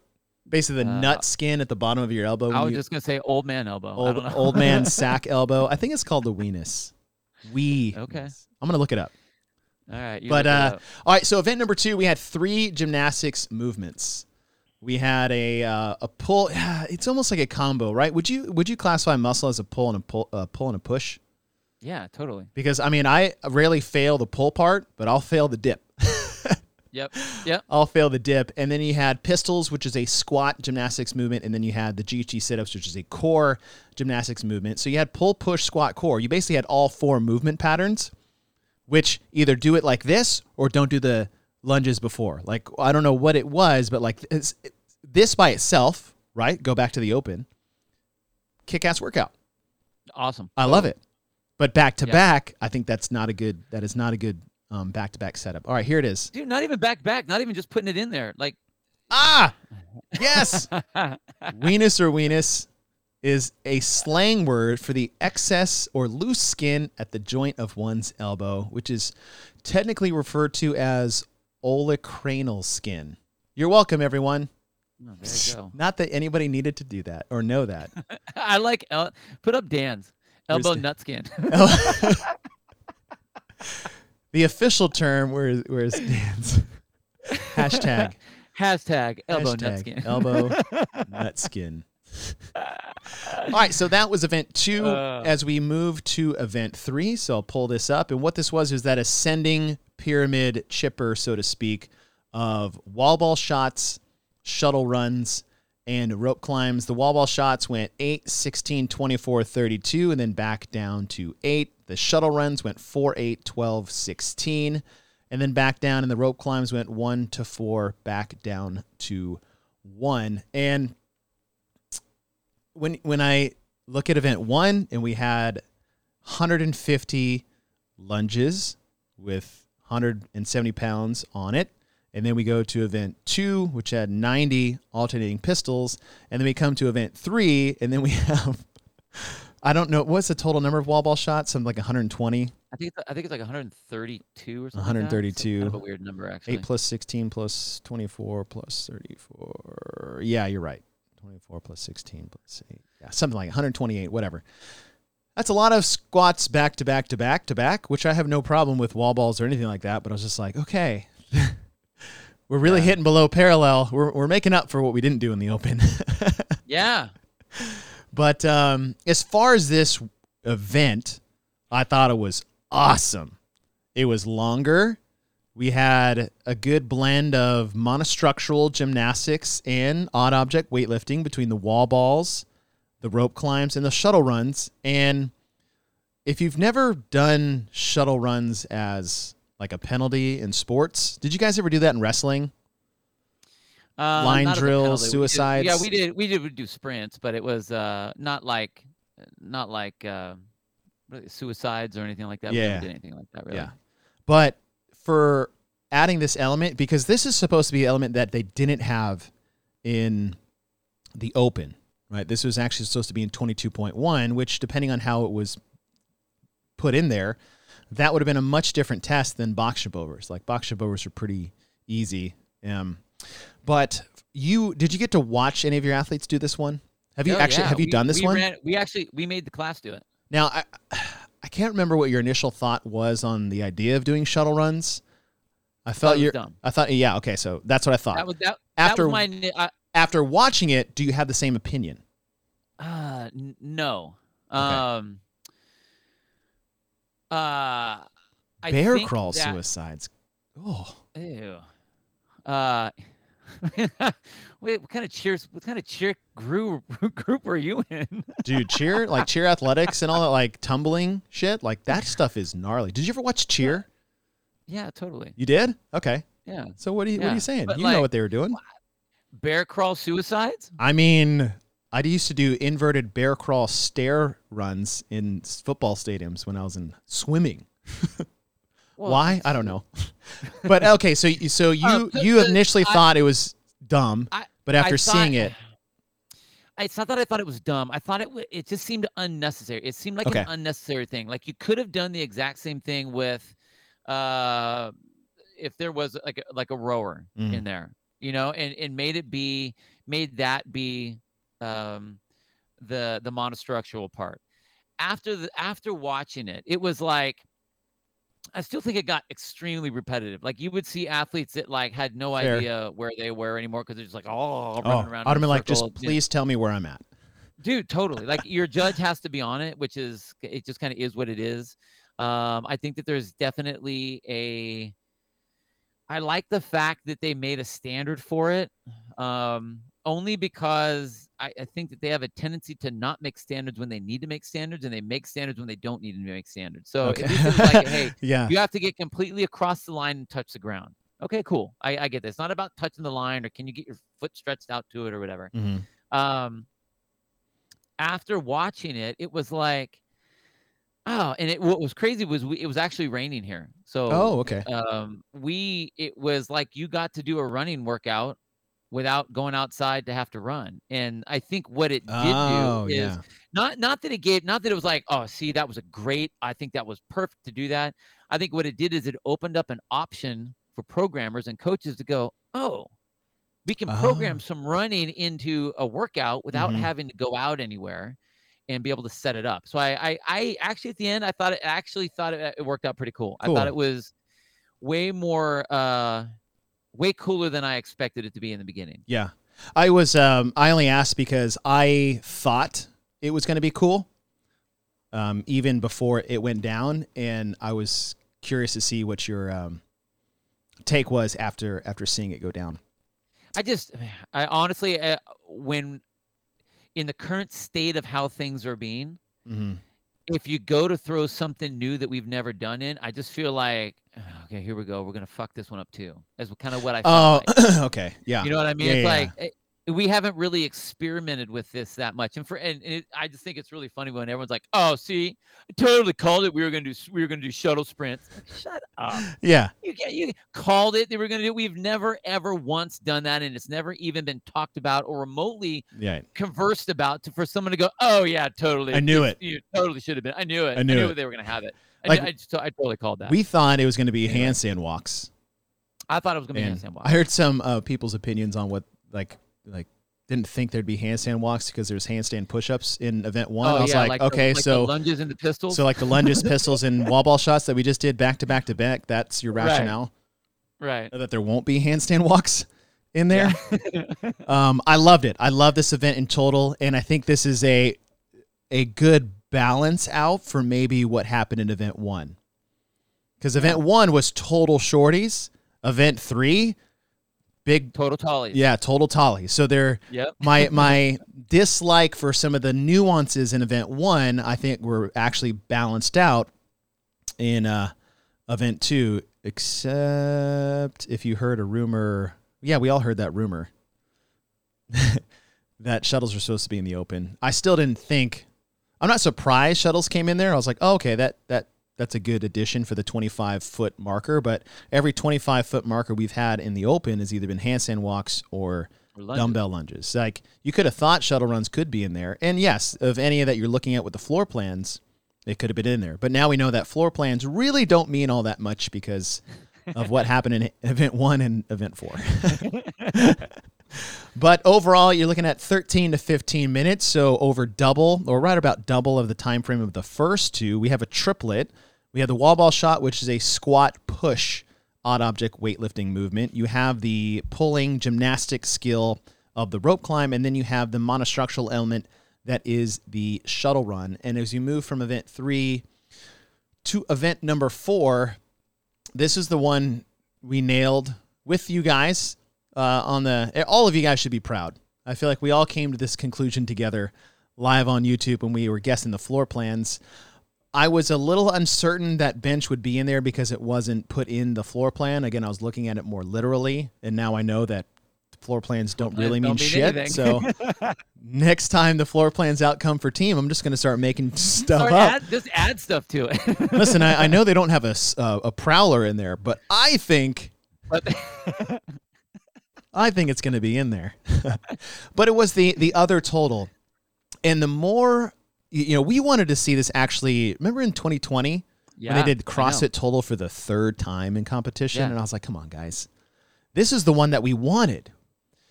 Basically, the Uh, nut skin at the bottom of your elbow. I was you- just gonna say old man elbow. Old old man [LAUGHS] sack elbow. I think it's called the weenus. We. Okay. I'm gonna look it up. All right. you But uh, all right. So event number two, we had three gymnastics movements. We had a uh, a pull. [SIGHS] It's almost like a combo, right? Would you would you classify muscle as a pull and a pull a pull and a push? yeah, totally. Because I mean, I rarely fail the pull part, but I'll fail the dip. [LAUGHS] Yep. Yep. I'll fail the dip. And then you had pistols, which is a squat gymnastics movement. And then you had the GT sit ups, which is a core gymnastics movement. So you had pull, push, squat, core. You basically had all four movement patterns, which either do it like this or don't do the lunges before. Like, I don't know what it was, but like it's, this by itself, right? Go back to the open. Kick ass workout. Awesome. I love it. But back to Yeah. back, I think that's not a good, that is not a good um, back to back setup. All right, here it is. Dude, not even back back, not even just putting it in there. Like Ah, [LAUGHS] yes. Weenus or weenus is a slang word for the excess or loose skin at the joint of one's elbow, which is technically referred to as olecranal skin. You're welcome, everyone. Oh, there you go. Not that anybody needed to do that or know that. [LAUGHS] I like el- put up Dan's elbow nut skin. [LAUGHS] the official term, where's where's Dan's [LAUGHS] hashtag Hashtag elbow nut skin. elbow [LAUGHS] nut skin. All right, so that was event two. Uh. As we move to event three, so I'll pull this up. And what this was is that ascending pyramid chipper, so to speak, of wall ball shots, shuttle runs, and rope climbs. The wall ball shots went 8, 16, 24, 32, and then back down to 8. The shuttle runs went 4, 8, 12, 16, and then back down. And the rope climbs went 1 to 4, back down to 1. And when when I look at event one and we had 150 lunges with 170 pounds on it, and then we go to event two, which had 90 alternating pistols, and then we come to event three, and then we [LAUGHS] have I don't know what's the total number of wall ball shots, something like 120, I think it's, I think it's like 132 or something. like that. It's 132. Kind of a weird number actually. eight plus 16 plus 24 plus 34. Yeah, you're right. 24 plus 16 plus 8. Yeah, something like 128, whatever. That's a lot of squats back to back to back to back, which I have no problem with wall balls or anything like that. But I was just like, okay, [LAUGHS] we're really Yeah. hitting below parallel. We're, we're making up for what we didn't do in the open. [LAUGHS] Yeah. But um, as far as this event, I thought it was awesome. It was longer. We had a good blend of monostructural gymnastics and odd object weightlifting between the wall balls, the rope climbs, and the shuttle runs. And if you've never done shuttle runs as like a penalty in sports, did you guys ever do that in wrestling? Uh, Line not as a drills, penalty. We did- suicides. yeah, we did. We did do sprints, but it was uh, not like, not like uh, suicides or anything like that. We Yeah. never did anything like that. Really. Yeah. But for adding this element, because this is supposed to be an element that they didn't have in the open, right? This was actually supposed to be in 22.1, which, depending on how it was put in there, that would have been a much different test than box jump overs. Like box jump overs are pretty easy. Um, but you did you get to watch any of your athletes do this one? Have you Oh, actually yeah, have you we- done this we one? Ran, we actually we made the class do it. Now, I, I can't remember what your initial thought was on the idea of doing shuttle runs. I Thought felt you. dumb. I thought, yeah, okay, so that's what I thought. That was that. After- that was my. I, After watching it, do you have the same opinion? Uh, n- no. Okay. Um. Uh, I Bear crawl that- suicides. Oh, Ew. Uh. [LAUGHS] Wait, what kind of cheers? What kind of cheer group [LAUGHS] group are you in? [LAUGHS] dude, cheer like cheer athletics and all that like tumbling shit, like that stuff is gnarly. Did you ever watch Cheer? yeah, totally. You did? Okay. Yeah. So what are you what are you saying? But, you know what they were doing. Bear crawl suicides? I mean, I used to do inverted bear crawl stair runs in football stadiums when I was in swimming. Well, Why? I don't know. [LAUGHS] but okay, so you- so you Uh, the- you the- initially I- thought it was dumb, I- but after I thought- seeing it, It's not that I thought it was dumb. I thought it it just seemed unnecessary. It seemed like Okay. an unnecessary thing. Like you could have done the exact same thing with, uh, if there was like a, like a rower Mhm. in there, you know, and and made it be made that be, um, the the monostructural part. After the after watching it, it was like. I still think it got extremely repetitive. Like you would see athletes that like had no Fair. idea where they were anymore because they're just like, oh, oh, running around. I'd been like, just circle, you know. please tell me where I'm at. dude totally like your judge has to be on it which is it just kind of is what it is um i think that there's definitely a i like the fact that they made a standard for it um only because I, I think that they have a tendency to not make standards when they need to make standards and they make standards when they don't need to make standards so Okay. like hey [LAUGHS] yeah. you have to get completely across the line and touch the ground okay cool i, I get this it's not about touching the line or can you get your foot stretched out to it or whatever Mhm. um after watching it it was like oh and it what was crazy was we, it was actually raining here so Oh, okay. um we it was like you got to do a running workout without going outside to have to run and i think what it did Oh, do is yeah. not not that it gave not that it was like oh see that was a great i think that was perfect to do that i think what it did is it opened up an option for programmers and coaches to go oh we can program Oh. some running into a workout without Mhm. having to go out anywhere and be able to set it up so i i, I actually at the end i thought it I actually thought it, it worked out pretty cool. i thought it was way more uh way cooler than i expected it to be in the beginning Yeah. I was um I only asked because I thought it was going to be cool um even before it went down and I was curious to see what your um take was after after seeing it go down. I just, I honestly, uh, when in the current state of how things are being, Mhm. If you go to throw something new that we've never done in, I just feel like, "Ah, okay, here we go. We're gonna fuck this one up too. That's kind of what I Oh, like. [COUGHS] okay. Yeah. You know what I mean? Yeah, it's yeah, like eh, we haven't really experimented with this that much, and for and, and it, I just think it's really funny when everyone's like, "Oh, see, I totally called it. We were gonna do we were gonna do shuttle sprints." Like, Shut up. yeah. You you called it. They were gonna do. We've never ever once done that, and it's never even been talked about or remotely Yeah. conversed about to, for someone to go, "Oh yeah, totally." I knew You- it. You totally should have been. I knew it. I knew it. they were gonna have it. I, Like- knew- I, just, I totally called that. We thought it was going to be handstand walks. I thought it was gonna be And handstand walk. I heard some uh, people's opinions on what like like didn't think there'd be handstand walks because there's handstand push-ups in event one. I was like, the- okay, Oh, like the so lunges and the pistols. so like the lunges, [LAUGHS] pistols, and wall ball shots that we just did back to back to back. That's your Right. rationale right. that there won't be handstand walks in there. Yeah. [LAUGHS] Um, I loved it. I love this event in total, and I think this is a a good balance out for maybe what happened in event one. Because event one was total shorties. Event three, big Total tallies. yeah, total tolly. So they're Yep. my [LAUGHS] my dislike for some of the nuances in event one, I think were actually balanced out in uh event two, except if you heard a rumor. Yeah, we all heard that rumor [LAUGHS] that shuttles were supposed to be in the open. I still didn't think. I'm not surprised shuttles came in there. I was like, oh, okay, that that that's a good addition for the 25 foot marker. But every 25 foot marker we've had in the open has either been handstand walks or Or lunges. dumbbell lunges. Like you could have thought shuttle runs could be in there. And yes, of any of that you're looking at with the floor plans, it could have been in there. But now we know that floor plans really don't mean all that much because of what [LAUGHS] happened in event 1 and event 4. [LAUGHS] but overall, you're looking at 13 to 15 minutes, so over double or right about double of the time frame of the first two. We have a triplet. We have the wall ball shot, which is a squat push odd object weightlifting movement. You have the pulling gymnastic skill of the rope climb, and then you have the monostructural element that is the shuttle run. And as you move from event three to event number four, this is the one we nailed with you guys uh, on the. All of you guys should be proud. I feel like we all came to this conclusion together live on YouTube when we were guessing the floor plans. I was a little uncertain that bench would be in there because it wasn't put in the floor plan. Again, I was looking at it more literally, and now I know that floor plans don't really mean don't mean shit. So [LAUGHS] next time the floor plans out come for team, I'm just going to start making stuff Or up. add, just add stuff to it. [LAUGHS] Listen, I, I know they don't have a, uh, a prowler in there, but I think but [LAUGHS] I think it's going to be in there. but it was the the other total, and the more you know, we wanted to see this actually. Remember in 2020 yeah, when they did CrossFit Total for the third time in competition, Yeah. and I was like, come on, guys, this is the one that we wanted.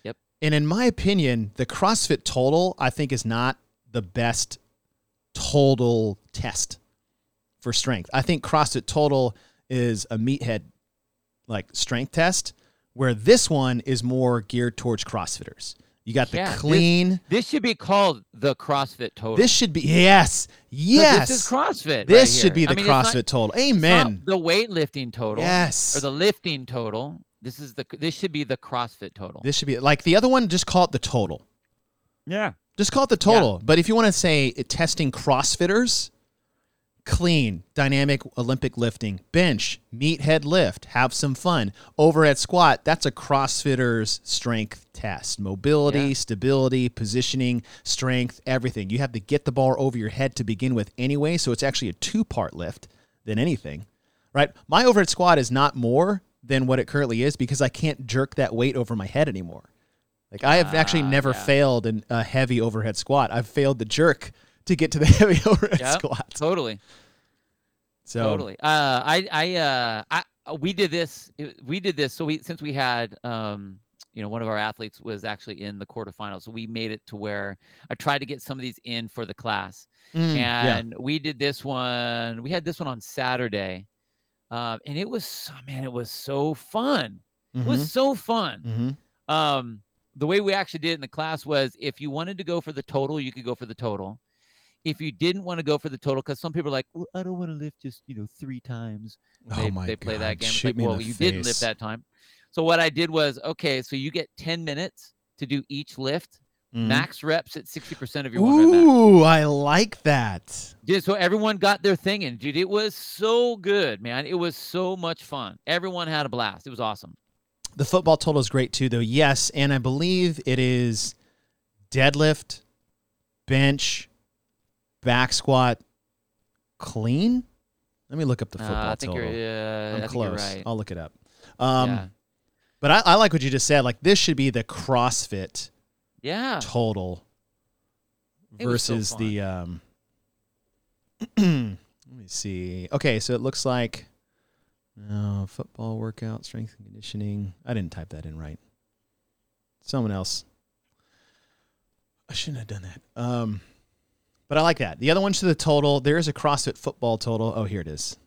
Yep. And in my opinion, the CrossFit Total I think is not the best total test for strength. I think CrossFit Total is a meathead like strength test, where this one is more geared towards CrossFitters. You got the Yeah, this- clean. This should be called the CrossFit Total. This, should be yes, yes. This is CrossFit. This right should be the I mean, it's not- CrossFit Total. Amen. the weightlifting total. Yes. Or the lifting total. This is the. This should be the CrossFit total. This should be like the other one. Just call it the total. yeah. Just call it the total. But if you want to say it, testing CrossFitters, clean, dynamic Olympic lifting, bench, meathead lift, have some fun. Overhead squat, that's a CrossFitters strength test. Mobility, Yeah. stability, positioning, strength, everything. You have to get the bar over your head to begin with anyway, so it's actually a two part lift than anything, right? My overhead squat is not more than what it currently is because I can't jerk that weight over my head anymore. Like I have actually Ah, never yeah. failed in a heavy overhead squat. I've failed the jerk to get to the [LAUGHS] heavy overhead Yep. squat. Totally. So Totally. Uh, I, I, uh, I, uh, we did this. We did this. So we, since we had, um, you know, one of our athletes was actually in the quarterfinals, so we made it to where I tried to get some of these in for the class, mm, yeah. and we did this one. We had this one on Saturday, um, and it was, so- man, it was so fun. It Mhm, was so fun. mhm. Um, the way we actually did it in the class was if you wanted to go for the total, you could go for the total. If you didn't want to go for the total, because some people are like, well, I don't want to lift just you know three times. Oh they, my they play that game. Shoot like, well, you didn't lift that time. So what I did was, okay, so you get 10 minutes to do each lift, Mhm. max reps at 60% of your one rep max. Ooh, I like that. Dude, so everyone got their thing in, dude. It was so good, man. It was so much fun. Everyone had a blast. It was awesome. The football total is great too, though. Yes, and I believe it is deadlift, bench, back squat, clean. Let me look up the Uh, football I think total. you're, uh, I'm I think close. right. I'll look it up. Um, yeah. But I, I like what you just said. Like this should be the CrossFit Yeah. total so versus the um [CLEARS THROAT] let me see okay so it looks like uh, football workout strength and conditioning i didn't type that in right someone else i shouldn't have done that um but i like that the other one's to the total there is a crossfit football total oh here it is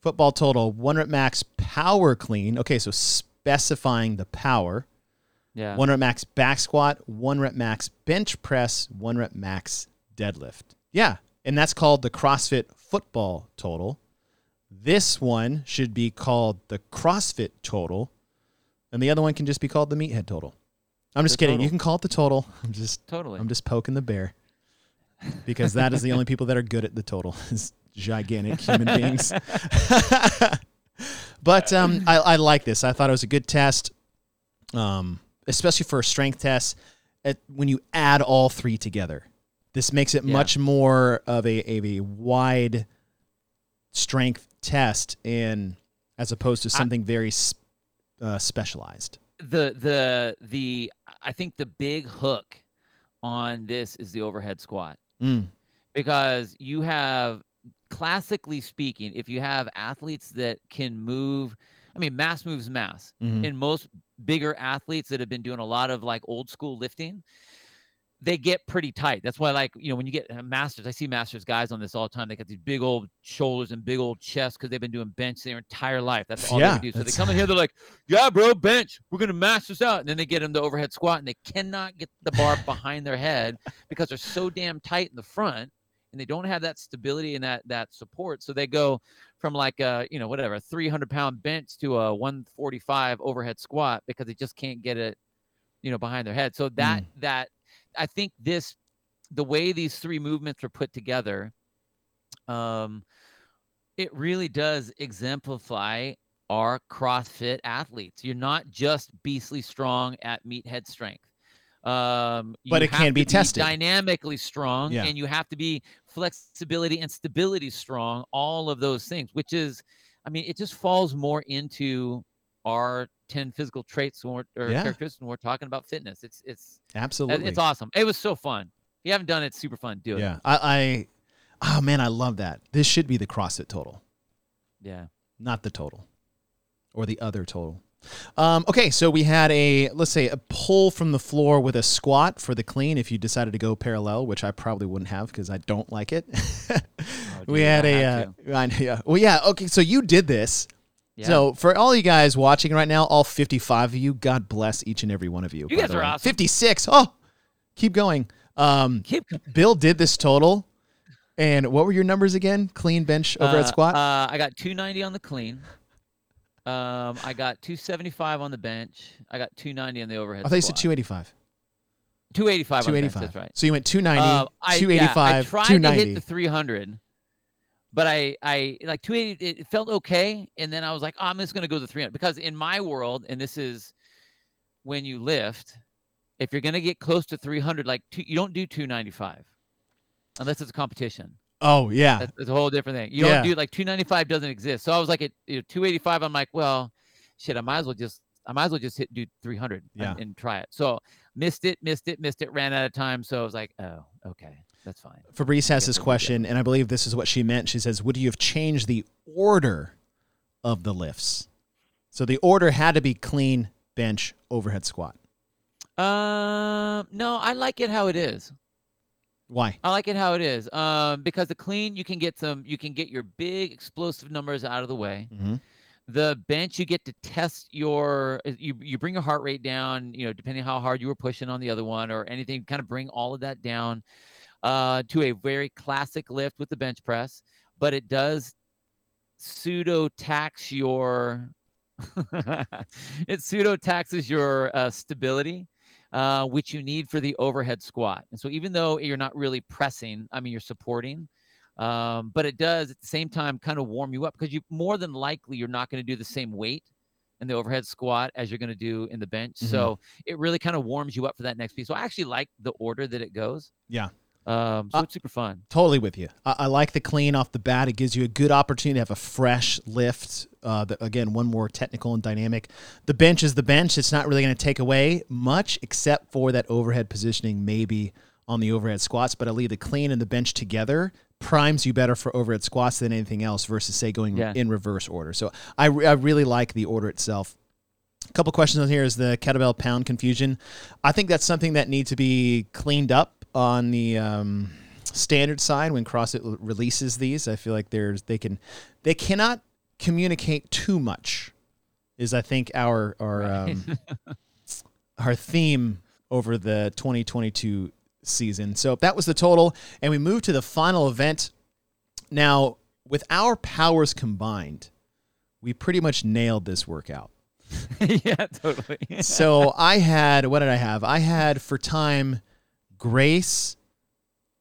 football total one rep max power clean okay so specifying the power Yeah. one rep max back squat, one rep max bench press, one rep max deadlift. Yeah. And that's called the CrossFit football total. This one should be called the CrossFit total. And the other one can just be called the meathead total. I'm just The kidding. total. You can call it the total. [LAUGHS] I'm just Totally. I'm just poking the bear. Because that is the only people that are good at the total [LAUGHS] is gigantic human [LAUGHS] beings. [LAUGHS] but um, I, I like this. I thought it was a good test, um, especially for a strength test. It, when you add all three together, this makes it Yeah. much more of a, of a wide strength test, and as opposed to I- something very s- uh, specialized. the the the I think the big hook on this is the overhead squat Mm. because you have classically speaking if you have athletes that can move I mean mass moves mass Mhm. and most bigger athletes that have been doing a lot of like old school lifting they get pretty tight. That's why, like, you know, when you get uh, masters, I see masters guys on this all the time. They got these big old shoulders and big old chests because they've been doing bench their entire life. That's all Yeah, they do. So they come in here, they're like, "Yeah, bro, bench. We're gonna mash this out." And then they get them to overhead squat, and they cannot get the bar behind their head because they're so damn tight in the front, and they don't have that stability and that that support. So they go from like a you know whatever 300 pound bench to a 145 overhead squat because they just can't get it you know behind their head so that that i think this the way these three movements are put together um, it really does exemplify our CrossFit athletes. You're not just beastly strong at meathead strength. Um, but you it can be tested. dynamically strong, Yeah. and you have to be flexibility and stability strong. All of those things, which is, I mean, it just falls more into our 10 physical traits when or Yeah. characteristics when we're talking about fitness. It's it's Absolutely. it's awesome. It was so fun. If you haven't done it, it's super fun. Do it. Yeah. I, I, oh man, I love that. This should be the CrossFit total, Yeah. not the total or the other total. Um, okay, so we had a let's say a pull from the floor with a squat for the clean. If you decided to go parallel, which I probably wouldn't have because I don't like it. [LAUGHS] we dude, had a uh, I yeah. Well, yeah. Okay, so you did this. Yeah. So for all you guys watching right now, all 55 of you, God bless each and every one of you. You guys are way. awesome. 56. Oh, keep going. Um, keep Bill did this total. And what were your numbers again? Clean bench over uh, at squat? Uh, I got 290 on the clean. Um, I got 275 on the bench. I got 290 on the overhead. I thought you said squat. 285. 285. on the bench, 285. That's right. So you went 290, Uh, I, yeah, 285, I tried to hit the 300, but I, I like 280. It felt okay, and then I was like, oh, I'm just gonna go to 300 because in my world, and this is when you lift, if you're gonna get close to 300, like two, you don't do 295 unless it's a competition. oh, yeah. That's, that's a whole different thing. You Yeah. don't do like 295 doesn't exist. So I was like at you know, 285. I'm like, well, shit, I might as well just I might as well just hit do 300 Yeah. and, and try it. So missed it, missed it, missed it, ran out of time. So I was like, oh, okay, that's fine. Fabrice has this it would be question, and I believe this is what she meant. She says, Would you have changed the order of the lifts? So the order had to be clean, bench, overhead squat. Um, no, I like it how it is. Why? I like it how it is. Um, because the clean, you can get some, you can get your big explosive numbers out of the way. hmm the bench you get to test your uh, you you bring your heart rate down you know depending how hard you were pushing on the other one or anything kind of bring all of that down uh to a very classic lift with the bench press but it does pseudo tax your [LAUGHS] it pseudo taxes your uh, stability uh, which you need for the overhead squat and so even though you're not really pressing i mean you're supporting um, but it does at the same time kind of warm you up because you more than likely you're not going to do the same weight in the overhead squat as you're going to do in the bench. Mhm. So it really kind of warms you up for that next piece. So I actually like the order that it goes. Yeah. Um, so Uh, it's super fun. Totally with you. I, I like the clean off the bat. It gives you a good opportunity to have a fresh lift. Uh, the, again, one more technical and dynamic. The bench is the bench. It's not really going to take away much except for that overhead positioning, maybe on the overhead squats. But I leave the clean and the bench together primes you better for overhead squats than anything else versus say going Yeah. in reverse order. So I, I really like the order itself. A couple questions on here is the kettlebell pound confusion. I think that's something that needs to be cleaned up on the um, standard side when CrossFit releases these. I feel like there's they can they cannot communicate too much. Is I think our our Right. um, [LAUGHS] our theme over the 2022 season. So that was the total, and we moved to the final event. Now, with our powers combined, we pretty much nailed this workout. [LAUGHS] yeah, [LAUGHS] totally. So I had what did I have? I had for time Grace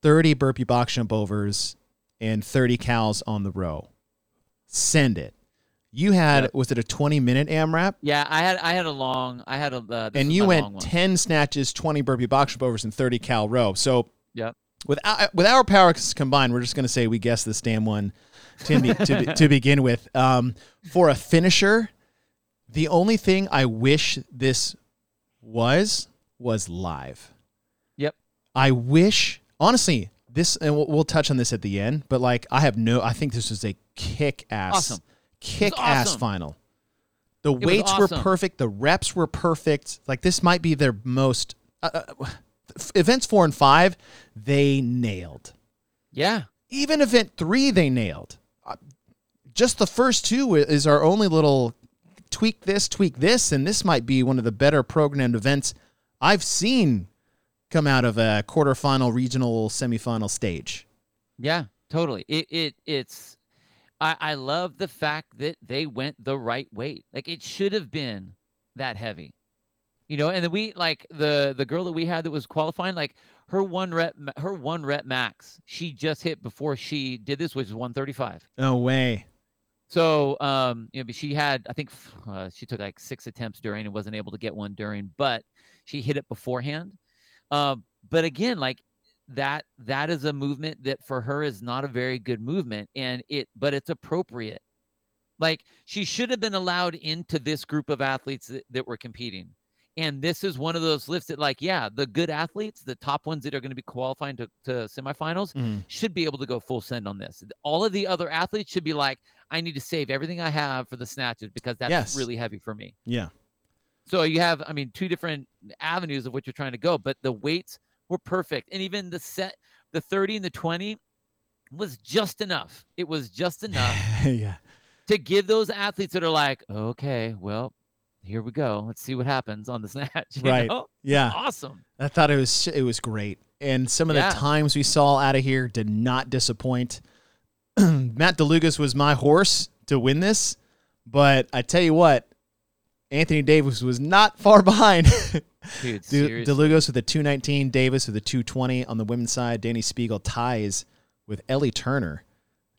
30 burpee box jump overs and 30 cows on the row. Send it. You had Yep. was it a 20 minute AMRAP? yeah, I had I had a long I had a uh, and you went 10 snatches, 20 burpee box jump overs and 30 cal row. So yeah, with our, with our powers combined, we're just going to say we guessed this damn one to, be, to, be- to begin with. Um, for a finisher, the only thing I wish this was was live. Yep. I wish, honestly, this, and we'll, we'll touch on this at the end, but like I have no, I think this was a kick ass, Awesome. kick ass awesome. final. The was weights were perfect. The reps were perfect. Like this might be their most uh, uh, events four and five. They nailed. Yeah. Even event three, they nailed. Uh, Just the first two is our only little tweak this, tweak this, and this might be one of the better programmed events I've seen come out of a quarterfinal, regional, semifinal stage. Yeah, totally. It it it's I I love the fact that they went the right weight. Like it should have been that heavy. You know, and then we like the the girl that we had that was qualifying, like her one rep her one rep max she just hit before she did this which is 135 no way so um you know she had i think uh, she took like six attempts during and wasn't able to get one during but she hit it beforehand. Uh, but again like that that is a movement that for her is not a very good movement and it but it's appropriate. Like she should have been allowed into this group of athletes that, that were competing and this is one of those lifts that, like, yeah, the good athletes, the top ones that are going to be qualifying to, to semifinals, mm. should be able to go full send on this. All of the other athletes should be like, I need to save everything I have for the snatches because that's yes. really heavy for me. Yeah. So you have, I mean, two different avenues of what you're trying to go, but the weights were perfect. And even the set, the 30 and the 20 was just enough. It was just enough. [LAUGHS] yeah. To give those athletes that are like, okay, well, here we go. Let's see what happens on the [LAUGHS] snatch. right. Know? Yeah. Awesome. I thought it was it was great. And some of yeah. the times we saw out of here did not disappoint. [CLEARS THROAT] Matt DeLugas was my horse to win this, but I tell you what, Anthony Davis was not far [LAUGHS] behind. Dude, De- DeLugas with a 219, Davis with a 220 on the women's side. Dani Speegle ties with Ellie Turner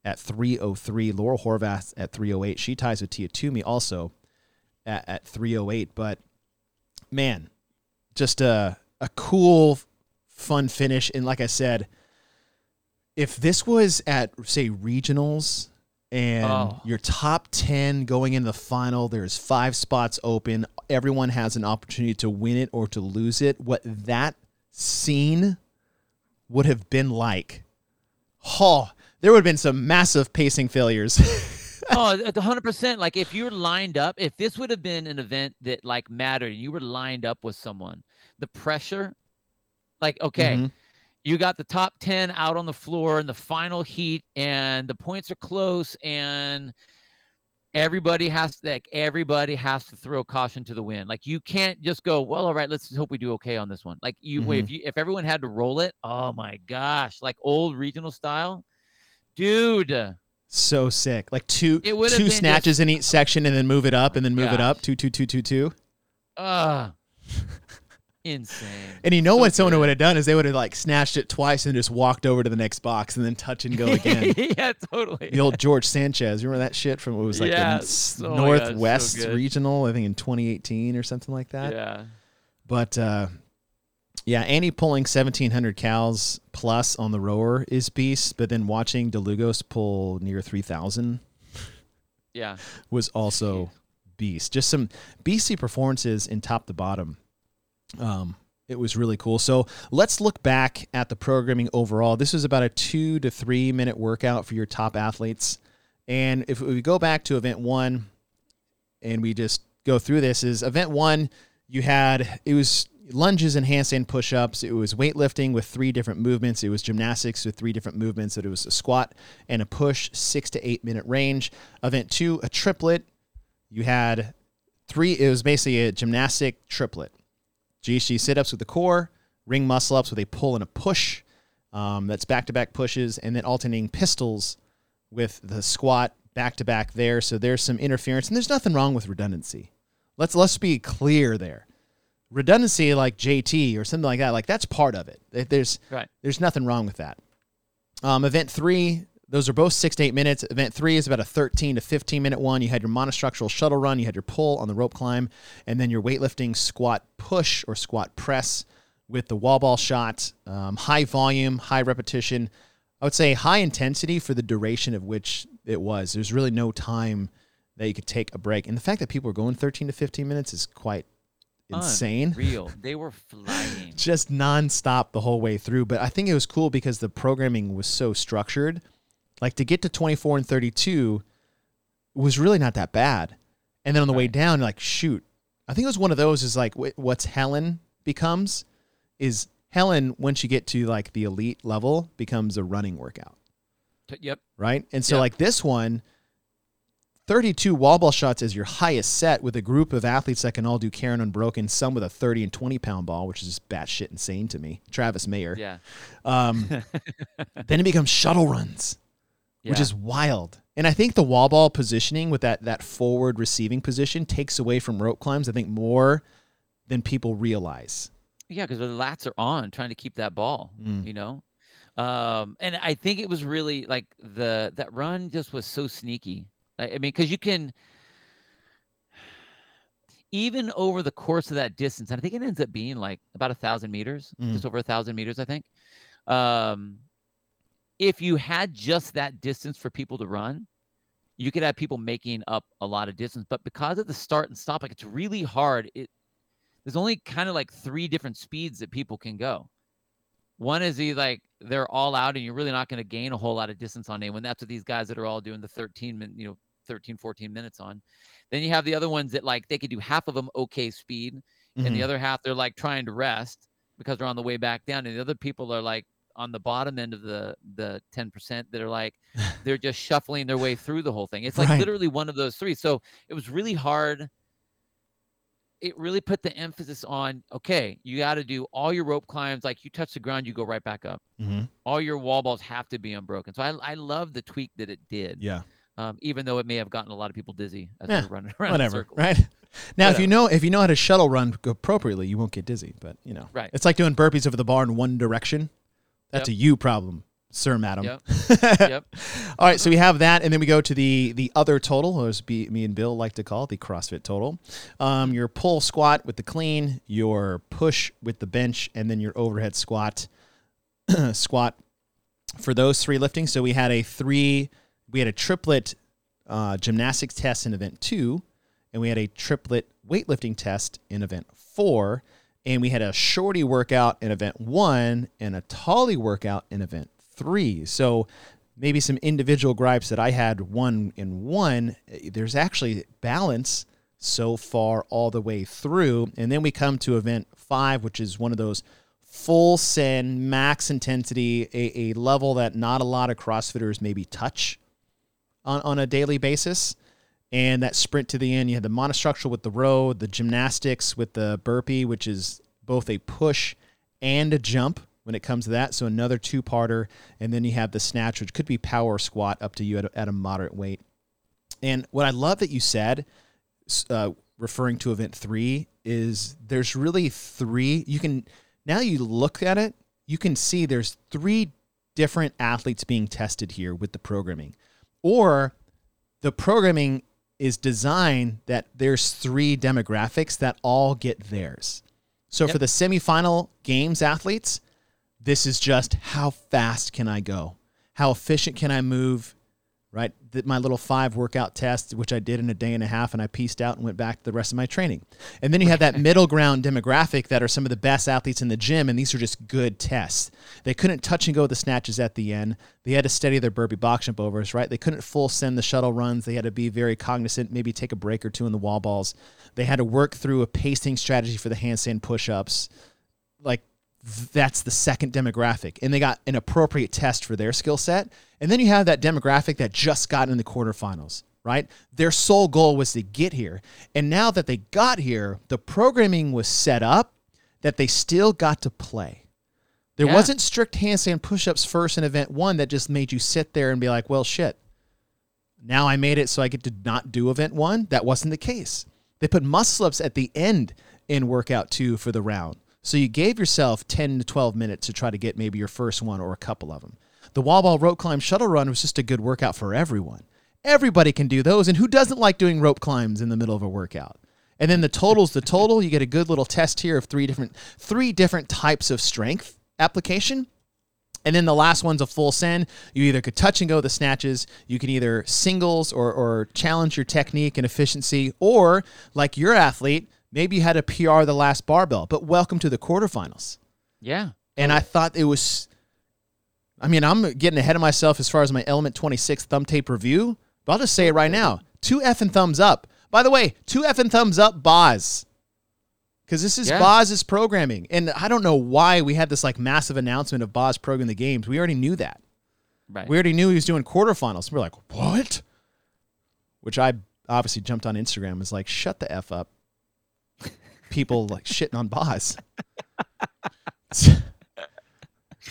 at 303. Laurel Horvath at 308. She ties with Tia Toomey also at, at 308. But man, just a a cool, fun finish. And like I said, if this was at say regionals and oh. your top 10 going in the final, there's five spots open. Everyone has an opportunity to win it or to lose it. What that scene would have been like. Oh, there would have been some massive pacing failures. [LAUGHS] oh, [LAUGHS] hundred percent. Like if you're lined up, if this would have been an event that like mattered, and you were lined up with someone, the pressure, like okay, mm-hmm. you got the top ten out on the floor in the final heat, and the points are close, and everybody has to, like everybody has to throw caution to the wind. Like you can't just go, well, all right, let's just hope we do okay on this one. Like you, mm-hmm. if you if everyone had to roll it, oh my gosh, like old regional style, dude so sick. Like two two snatches just, in each section and then move it up and then move gosh. it up. Two two two two two. Uh [LAUGHS] insane. And you know so what someone would have done is they would have like snatched it twice and just walked over to the next box and then touch and go [LAUGHS] again. yeah, totally. The old George Sanchez. Remember that shit from what was like yeah, the oh Northwest God, so Regional, I think in 2018 or something like that. Yeah. But uh yeah, Annie pulling 1,700 cows plus on the rower is beast, but then watching DeLugos pull near 3,000 [LAUGHS] yeah, was also beast. Just some BC performances in top to bottom. Um, it was really cool. So let's look back at the programming overall. This was about a two to three minute workout for your top athletes. And if we go back to event one and we just go through this, is event one, you had, it was lunges and handstand push-ups. It was weightlifting with three different movements. It was gymnastics with three different movements. It was a squat and a push, six to eight minute range. Event two, a triplet. You had three. It was basically a gymnastic triplet. GHD sit-ups with the core, ring muscle ups with a pull and a push. Um, that's back-to-back pushes, and then alternating pistols with the squat back-to-back there. So there's some interference, and there's nothing wrong with redundancy. Let's let's be clear there redundancy like JT or something like that, like that's part of it. There's right. there's nothing wrong with that. Um, event three, those are both six to eight minutes. Event three is about a 13 to 15 minute one. You had your monostructural shuttle run, you had your pull on the rope climb, and then your weightlifting squat push or squat press with the wall ball shot. Um, high volume, high repetition. I would say high intensity for the duration of which it was. There's really no time that you could take a break. And the fact that people are going 13 to 15 minutes is quite insane. Real. [LAUGHS] They were flying. Just nonstop the whole way through. But I think it was cool because the programming was so structured. Like to get to 24 and 32 was really not that bad. And then on the right. way down, like, shoot. I think it was one of those is like what's Helen becomes is Helen, once you get to like the elite level, becomes a running workout. Yep. Right. And so, yep. like this one, 32 wall ball shots is your highest set with a group of athletes that can all do Karen unbroken, some with a 30 and 20 pound ball, which is just batshit insane to me. Travis Mayer. Yeah. Um, [LAUGHS] then it becomes shuttle runs, yeah. which is wild. And I think the wall ball positioning with that that forward receiving position takes away from rope climbs, I think, more than people realize. Yeah, because the lats are on, trying to keep that ball. Mm. You know, um, and I think it was really like the that run just was so sneaky. I, I mean, because you can even over the course of that distance, and I think it ends up being like about a thousand meters, Mm. just over a thousand meters, I think. Um, if you had just that distance for people to run, you could have people making up a lot of distance. But because of the start and stop, like it's really hard. It there's only kind of like three different speeds that people can go. One is the like they're all out and you're really not going to gain a whole lot of distance on anyone. That's what these guys that are all doing the 13 minute, you know, 13, 14 minutes on. Then you have the other ones that like they could do half of them okay speed, and the Mhm. other half they're like trying to rest because they're on the way back down. And the other people are like on the bottom end of the the 10% that are like [LAUGHS] they're just shuffling their way through the whole thing. It's like Right. literally one of those three. So it was really hard. It really put the emphasis on okay, you got to do all your rope climbs. Like you touch the ground, you go right back up. Mhm. All your wall balls have to be unbroken. So I I love the tweak that it did. Yeah. Um, even though it may have gotten a lot of people dizzy as Yeah, they're running [LAUGHS] around in Whatever. circles. Right. [LAUGHS] Now, if you know if you know how to shuttle run appropriately, you won't get dizzy. But you know, Right. It's like doing burpees over the bar in one direction. That's Yep. a you problem, Sir Madam. Yep. [LAUGHS] Yep. All right, so we have that, and then we go to the the other total, or as be, me and Bill like to call it, the CrossFit total. Um, your pull squat with the clean, your push with the bench, and then your overhead squat [CLEARS THROAT] squat for those three lifting. So we had a three, we had a triplet uh, gymnastics test in event two, and we had a triplet weightlifting test in event four, and we had a shorty workout in event one and a tolly workout in event three. So maybe some individual gripes that I had one in one. eh, There's actually balance so far all the way through, and then we come to event five, which is one of those full send, max intensity, a, a level that not a lot of CrossFitters maybe touch on, on a daily basis. And that sprint to the end, you had the monostructural with the row, the gymnastics with the burpee, which is both a push and a jump when it comes to that. So another two parter. And then you have the snatch, which could be power squat up to you at a, at a moderate weight. And what I love that you said, uh, referring to event three, is there's really three. You can, now you look at it, you can see there's three different athletes being tested here with the programming. Or the programming is designed that there's three demographics that all get theirs. So Yep. for the semifinal games athletes, this is just how fast can I go? How efficient can I move? Right? My little five workout test, which I did in a day and a half, and I pieced out and went back to the rest of my training. And then you have that [LAUGHS] middle ground demographic that are some of the best athletes in the gym, and these are just good tests. They couldn't touch and go with the snatches at the end. They had to steady their burpee box jump overs, right? They couldn't full send the shuttle runs. They had to be very cognizant, maybe take a break or two in the wall balls. They had to work through a pacing strategy for the handstand push ups. Like that's the second demographic. And they got an appropriate test for their skill set. And then you have that demographic that just got in the quarterfinals, right? Their sole goal was to get here. And now that they got here, the programming was set up that they still got to play. There Yeah. wasn't strict handstand push ups first in event one that just made you sit there and be like, well, shit. Now I made it so I get to not do event one. That wasn't the case. They put muscle ups at the end in workout two for the round. So you gave yourself 10 to 12 minutes to try to get maybe your first one or a couple of them. The wall ball rope climb shuttle run was just a good workout for everyone. Everybody can do those. And who doesn't like doing rope climbs in the middle of a workout? And then the total's the total. You get a good little test here of three different three different types of strength application. And then the last one's a full send. You either could touch and go the snatches. You can either singles or, or challenge your technique and efficiency, or like your athlete, maybe you had a PR the last barbell. But welcome to the quarterfinals. Yeah. And I thought it was. I mean, I'm getting ahead of myself as far as my Element 26 thumb tape review, but I'll just say it right now: two F and thumbs up. By the way, two F and thumbs up, Boz because this is Yeah. Boz's programming. And I don't know why we had this like massive announcement of Boz programming the games. We already knew that. Right. We already knew he was doing quarterfinals. We're like, what? Which I obviously jumped on Instagram and was like, shut the F up. People like shitting on Boz. [LAUGHS]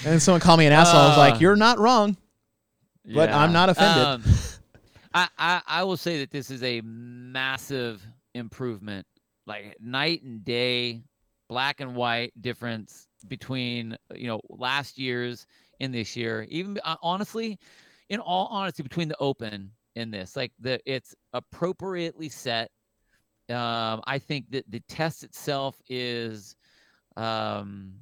and someone called me an asshole. I was Uh, like, you're not wrong. but I'm not offended. Um, [LAUGHS] I, I I will say that this is a massive improvement, like night and day black and white difference between you know last year's and this year. Even uh, honestly, in all honesty, between the Open and this, like the it's appropriately set. Um, I think that the test itself is um,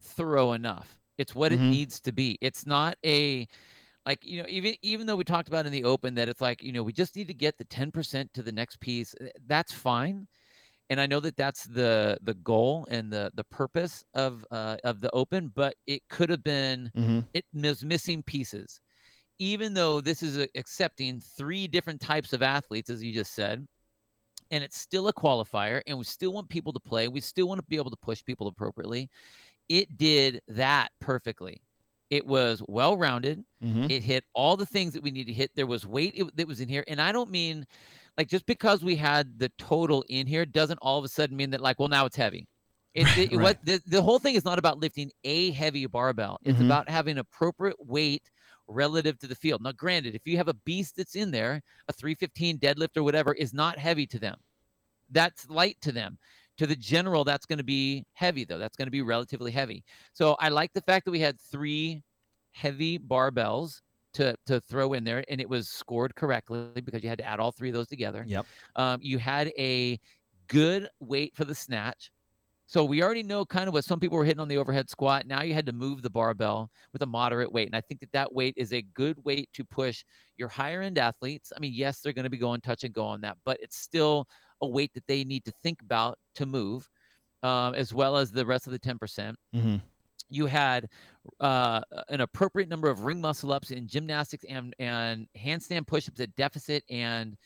thorough enough. It's what Mhm. it needs to be. It's not a like you know even even though we talked about in the open that it's like you know we just need to get the 10% to the next piece eh, that's fine and i know that that's the the goal and the the purpose of uh of the open but it could have been hmm it was missing pieces even though this is accepting three different types of athletes as you just said and it's still a qualifier and we still want people to play we still want to be able to push people appropriately it did that perfectly it was well rounded hmm it hit all the things that we need to hit. There was weight it, that was in here. And I don't mean like just because we had the total in here doesn't all of a sudden mean that like, well, now it's heavy. It, [LAUGHS] Right, it- right. what the, the whole thing is not about lifting a heavy barbell. It's Mhm. about having appropriate weight relative to the field. Now, granted, if you have a beast that's in there, a 315 deadlift or whatever is not heavy to them. That's light to them. To the general, that's going to be heavy though. That's going to be relatively heavy. So I like the fact that we had three heavy barbells to to throw in there, and it was scored correctly because you had to add all three of those together. Yep. Um, you had a good weight for the snatch. So we already know kind of what some people were hitting on the overhead squat. Now you had to move the barbell with a moderate weight, and I think that that weight is a good weight to push your higher end athletes. I mean, yes, they're going to be going touch and go on that, but it's still a weight that they need to think about to move, um, as well as the rest of the ten percent hmm you had uh, an appropriate number of ring muscle ups in gymnastics and and handstand push-ups at deficit and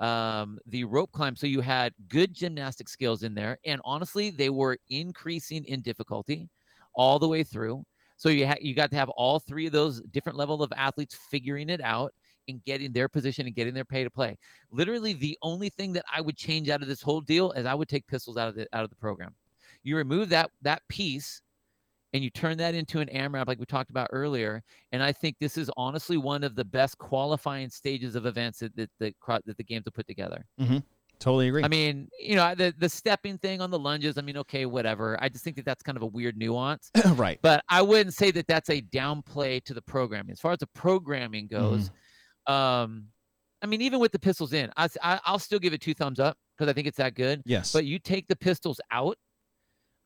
um, the rope climb. So you had good gymnastic skills in there, and honestly, they were increasing in difficulty all the way through. So you ha- you got to have all three of those different level of athletes figuring it out and getting their position and getting their pay to play. Literally, the only thing that I would change out of this whole deal is I would take pistols out of the out of the program. You remove that that piece and you turn that into an AMRAP like we talked about earlier. And I think this is honestly one of the best qualifying stages of events that that, that, that the games have put together. Totally agree. I mean, you know, the the stepping thing on the lunges. I mean, okay, whatever. I just think that that's kind of a weird nuance. [CLEARS THROAT] right. But I wouldn't say that that's a downplay to the programming. As far as the programming goes, um, I mean, even with the pistols in, I'll still give it two thumbs up because I think it's that good. Yes. But you take the pistols out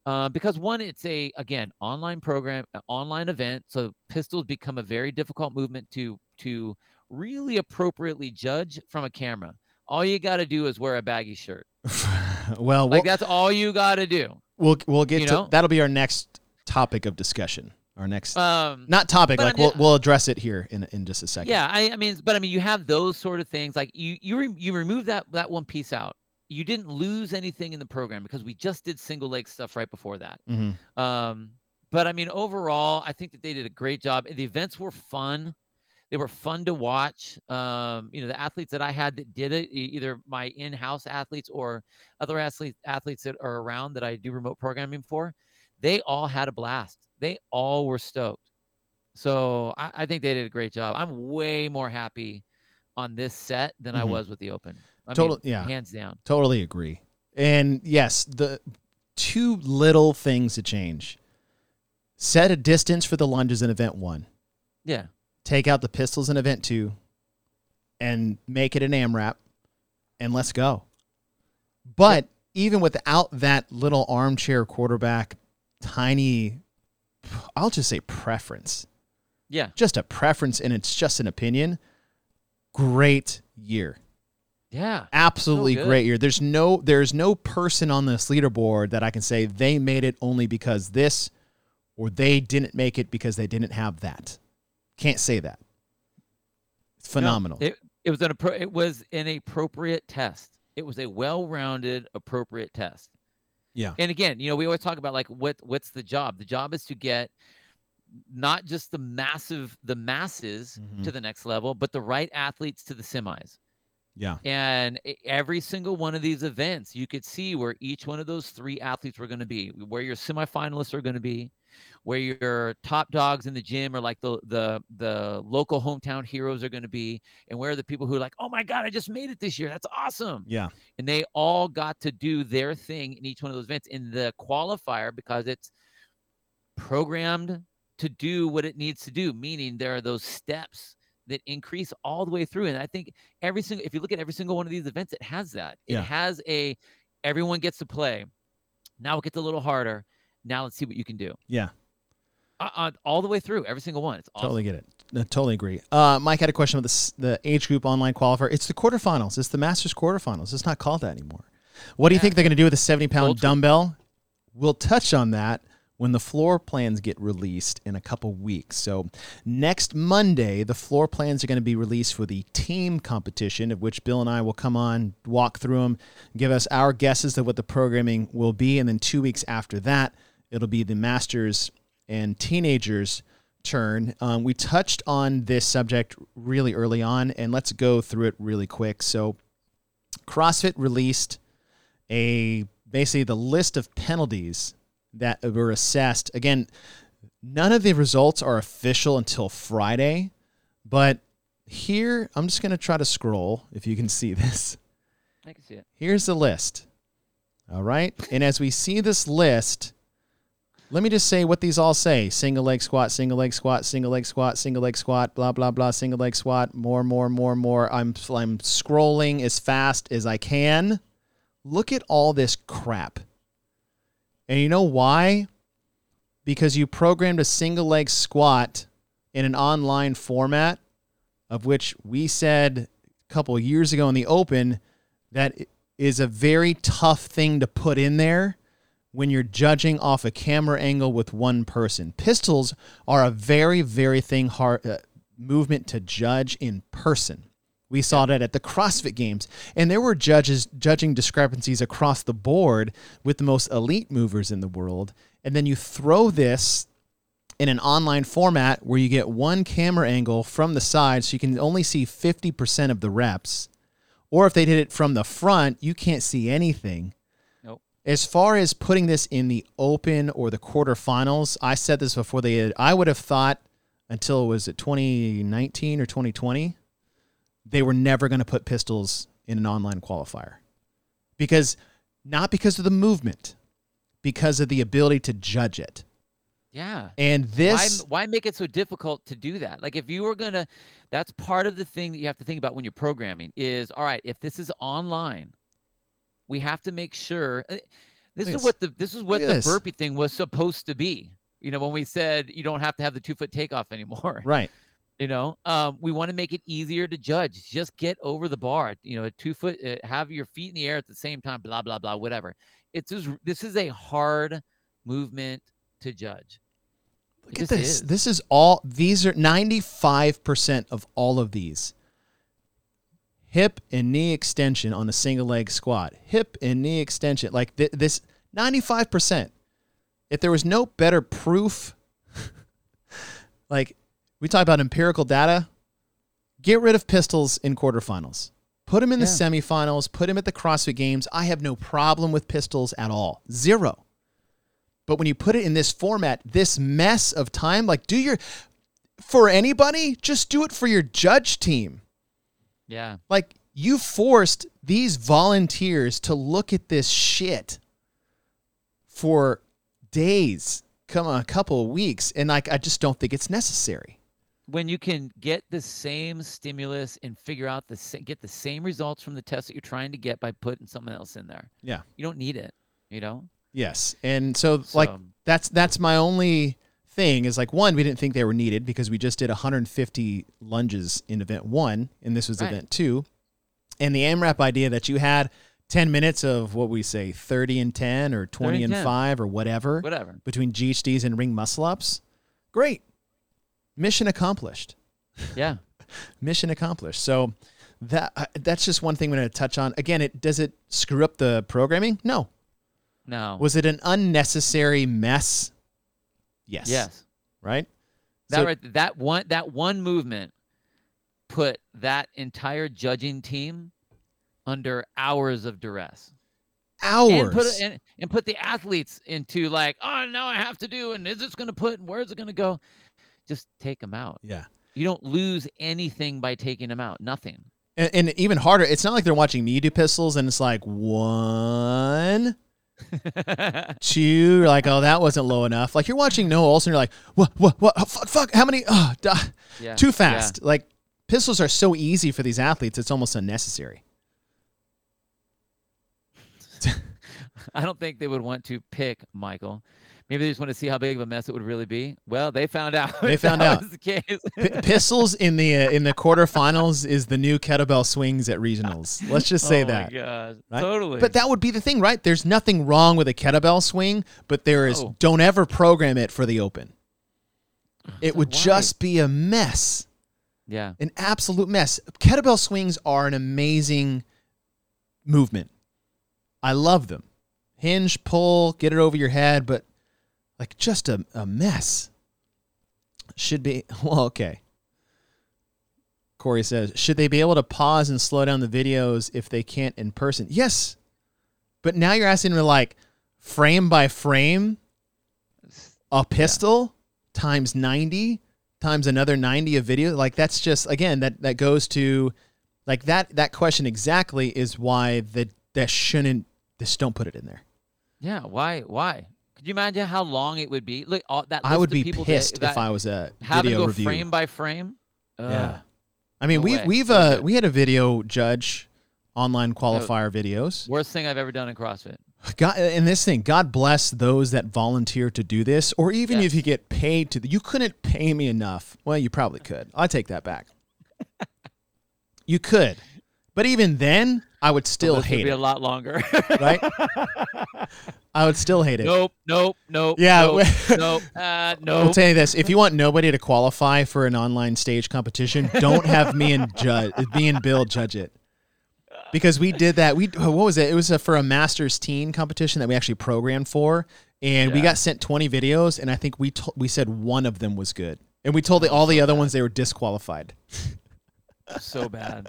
uh, because one, it's a again online program, online event, so pistols become a very difficult movement to to really appropriately judge from a camera. All you got to do is wear a baggy shirt. [LAUGHS] well, Like we'll, that's all you got to do. we'll we'll get you to know? that'll be our next topic of discussion. Our next Um, not topic, but I like mean, we'll we'll address it here in in just a second. Yeah, I, I mean, but I mean, you have those sort of things. Like you, you, re- you remove that that one piece out. You didn't lose anything in the program because we just did single leg stuff right before that. hmm Um, but I mean, overall, I think that they did a great job. The events were fun. They were fun to watch. Um, you know, the athletes that I had that did it, either my in-house athletes or other athletes athletes that are around that I do remote programming for, they all had a blast. They all were stoked. So I, I think they did a great job. I'm way more happy on this set than I Mhm. was with the open. I Total- mean, yeah. hands down. Totally agree. And yes, the two little things to change. Set a distance for the lunges in event one. Yeah. Take out the pistols in event two and make it an AMRAP and let's go. But even without that little armchair quarterback, tiny, I'll just say preference, Yeah. just a preference and it's just an opinion. Great year. Yeah. absolutely good. great year. There's no there's no person on this leaderboard that I can say they made it only because this or they didn't make it because they didn't have that. Can't say that. It's No, phenomenal. it, it was an it was an appropriate test. It was a well-rounded, appropriate test. yeah. And again, you know, we always talk about like what what's the job? The job is to get not just the massive the masses Mhm. to the next level, but the right athletes to the semis. Yeah. And every single one of these events, you could see where each one of those three athletes were going to be, where your semifinalists are going to be, where your top dogs in the gym are like the the the local hometown heroes are going to be and where are the people who are like oh my god i just made it this year that's awesome Yeah. and they all got to do their thing in each one of those events in the qualifier because it's programmed to do what it needs to do meaning there are those steps that increase all the way through and i think every single if you look at every single one of these events it has that it has a everyone gets to play now it gets a little harder now let's see what you can do Yeah. uh, uh, all the way through every single one it's awesome Totally get it. I totally agree. Uh, Mike had a question about the, the age group online qualifier. It's the quarterfinals. It's the Masters quarterfinals. It's not called that anymore. What do you think they're going to do with a 70 pound dumbbell? We'll touch on that when the floor plans get released in a couple weeks. So, next Monday, the floor plans are going to be released for the team competition, of which Bill and I will come on, walk through them, give us our guesses of what the programming will be. And then two weeks after that, it'll be the Masters and teenagers turn. Um, we touched on this subject really early on, and let's go through it really quick. So, CrossFit released a basically the list of penalties that were assessed. Again, none of the results are official until Friday, but here I'm just going to try to scroll if you can [LAUGHS] see this. i can see it Here's the list. All right. And as we see this list, let me just say what these all say single leg squat, single leg squat, single leg squat, single leg squat, blah, blah, blah, single leg squat, more, more, more, more. I'm, I'm scrolling as fast as I can. Look at all this crap. And you know why? Because you programmed a single leg squat in an online format, of which we said a couple years ago in the open that is a very tough thing to put in there when you're judging off a camera angle with one person. Pistols are a very, very thing hard uh, movement to judge in person. We saw that at the CrossFit Games, and there were judges judging discrepancies across the board with the most elite movers in the world. And then you throw this in an online format where you get one camera angle from the side, so you can only see 50% of the reps. Or if they did it from the front, you can't see anything. Nope. As far as putting this in the open or the quarterfinals, I said this before they did. I would have thought until was it 2019 or 2020, they were never going to put pistols in an online qualifier. Because not because of the movement, because of the ability to judge it. yeah And this why, why make it so difficult to do that like if you were gonna that's part of the thing that you have to think about when you're programming is all right if this is online we have to make sure uh, this is what the this is what the burpee thing was supposed to be you know when we said you don't have to have the two foot takeoff anymore right. You know um, we want to make it easier to judge just get over the bar you know a two foot uh, have your feet in the air at the same time blah blah blah whatever it's just this is a hard movement to judge Look at this. is. This is all these are 95% of all of these. Hip and knee extension on a single leg squat. Hip and knee extension. Like th- this 95%. If there was no better proof [LAUGHS] like we talk about empirical data, get rid of pistols in quarterfinals. Put them in the Yeah. semifinals, put them at the CrossFit Games. I have no problem with pistols at all. Zero. But when you put it in this format, this mess of time, like do your for anybody, just do it for your judge team. yeah Like you forced these volunteers to look at this shit for days, come on, a couple of weeks, and like I just don't think it's necessary. When you can get the same stimulus and figure out the sa- get the same results from the test that you're trying to get by putting something else in there. Yeah. You don't need it, you know? Yes, and so, like that's that's my only thing is like one we didn't think they were needed because we just did 150 lunges in event one and this was Right. event two and the AMRAP idea that you had 10 minutes of what we say 30 and 10 or 20 and 10. 5 or whatever whatever. between GHDs and ring muscle ups great mission accomplished Yeah. [LAUGHS] mission accomplished so that uh, that's just one thing we're going to touch on again it does it screw up the programming no No. was it an unnecessary mess yes yes. right That So- right that one that one movement put that entire judging team under hours of duress. hours. and put and, and put the athletes into like, oh, now I have to do, and is this going to put, and where's it going to go? Just take them out. yeah. You don't lose anything by taking them out. Nothing. And, and even harder, it's not like they're watching me do pistols and it's like one, [LAUGHS] two, you're like, oh, that wasn't low enough. Like you're watching Noah Ohlsen, you're like, what, what, what, oh, fuck, fuck, how many? Oh, duh. yeah. too yeah. fast. Like pistols are so easy for these athletes, it's almost unnecessary. [LAUGHS] I don't think they would want to pick Michael. Maybe they just want to see how big of a mess it would really be. Well, they found out. They [LAUGHS] found out. Was the case. P- pistols in the uh, in the quarterfinals is the new kettlebell swings at regionals. Let's just say [LAUGHS] oh that. My gosh. right? Totally. But that would be the thing, right? There's nothing wrong with a kettlebell swing, but there is No. don't ever program it for the open. [SIGHS] It would why? just be a mess. yeah. an absolute mess. Kettlebell swings are an amazing movement. I love them. Hinge, pull, get it over your head, but like just a, a mess. Should be, [LAUGHS] well, okay. Corey says, should they be able to pause and slow down the videos if they can't in person? Yes. But now you're asking me like frame by frame a pistol times 90 times another 90 of video like that's just again that that goes to like that that question exactly is why that that shouldn't just don't put it in there Yeah. Why? Why? Could you imagine how long it would be? Look, all that. i would be people pissed that, if i was a having to video go review frame by frame. Ugh. yeah i mean no we've way. we've uh we had a video judge online qualifier videos Worst thing I've ever done in CrossFit. God, and this thing, God bless those that volunteer to do this, or even if you get paid to. You couldn't pay me enough. Well, you probably could. I take that back. [LAUGHS] you could, but even then, I would still This would be it. a lot longer. [LAUGHS] right? I would still hate it. nope. Nope. Nope. Yeah, Nope. nope. Uh, [LAUGHS] I'll nope. tell you this: if you want nobody to qualify for an online stage competition, don't have me and [LAUGHS] judge, me and Bill judge it, because we did that. We what was it? It was a, for a masters teen competition that we actually programmed for, and we got sent twenty videos, and I think we to, we said one of them was good, and we told the, all the other ones they were disqualified. so bad.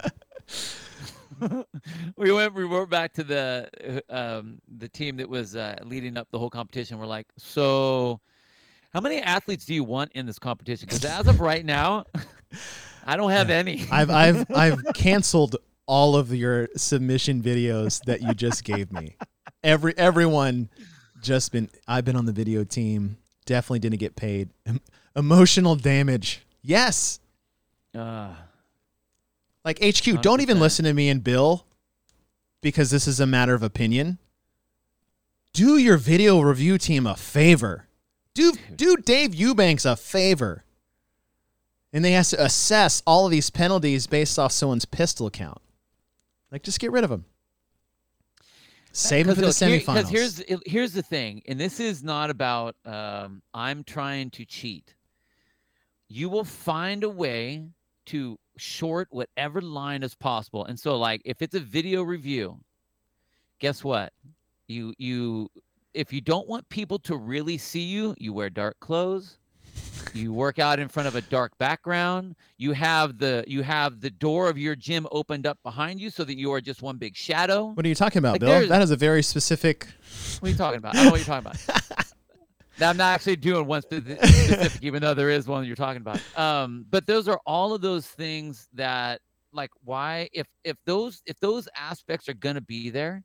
[LAUGHS] we went we went back to the uh, um the team that was uh, leading up the whole competition. We're like, so how many athletes do you want in this competition? Because as of right now, I don't have any. [LAUGHS] I've I've I've canceled all of your submission videos that you just gave me. Every everyone just been I've been on the video team. Definitely didn't get paid. Emotional damage. Yes. Uh, Like HQ, don't even listen to me and Bill because this is a matter of opinion. Do your video review team a favor. Do do Dave Eubanks a favor. And they have to assess all of these penalties based off someone's pistol count. Like just get rid of them. Save them for the semifinals. Because here's here's the thing, and this is not about um, I'm trying to cheat. You will find a way to short whatever line is possible. And so, like, if it's a video review, guess what? You you if you don't want people to really see you, you wear dark clothes. You work out in front of a dark background. You have the you have the door of your gym opened up behind you so that you are just one big shadow. what are you talking about, Like, Bill? That is a very specific What are you talking about? I don't know what you're talking about. [LAUGHS] Now, I'm not actually doing one [LAUGHS] specific, even though there is one you're talking about. Um, but those are all of those things that, like, why if if those if those aspects are gonna be there,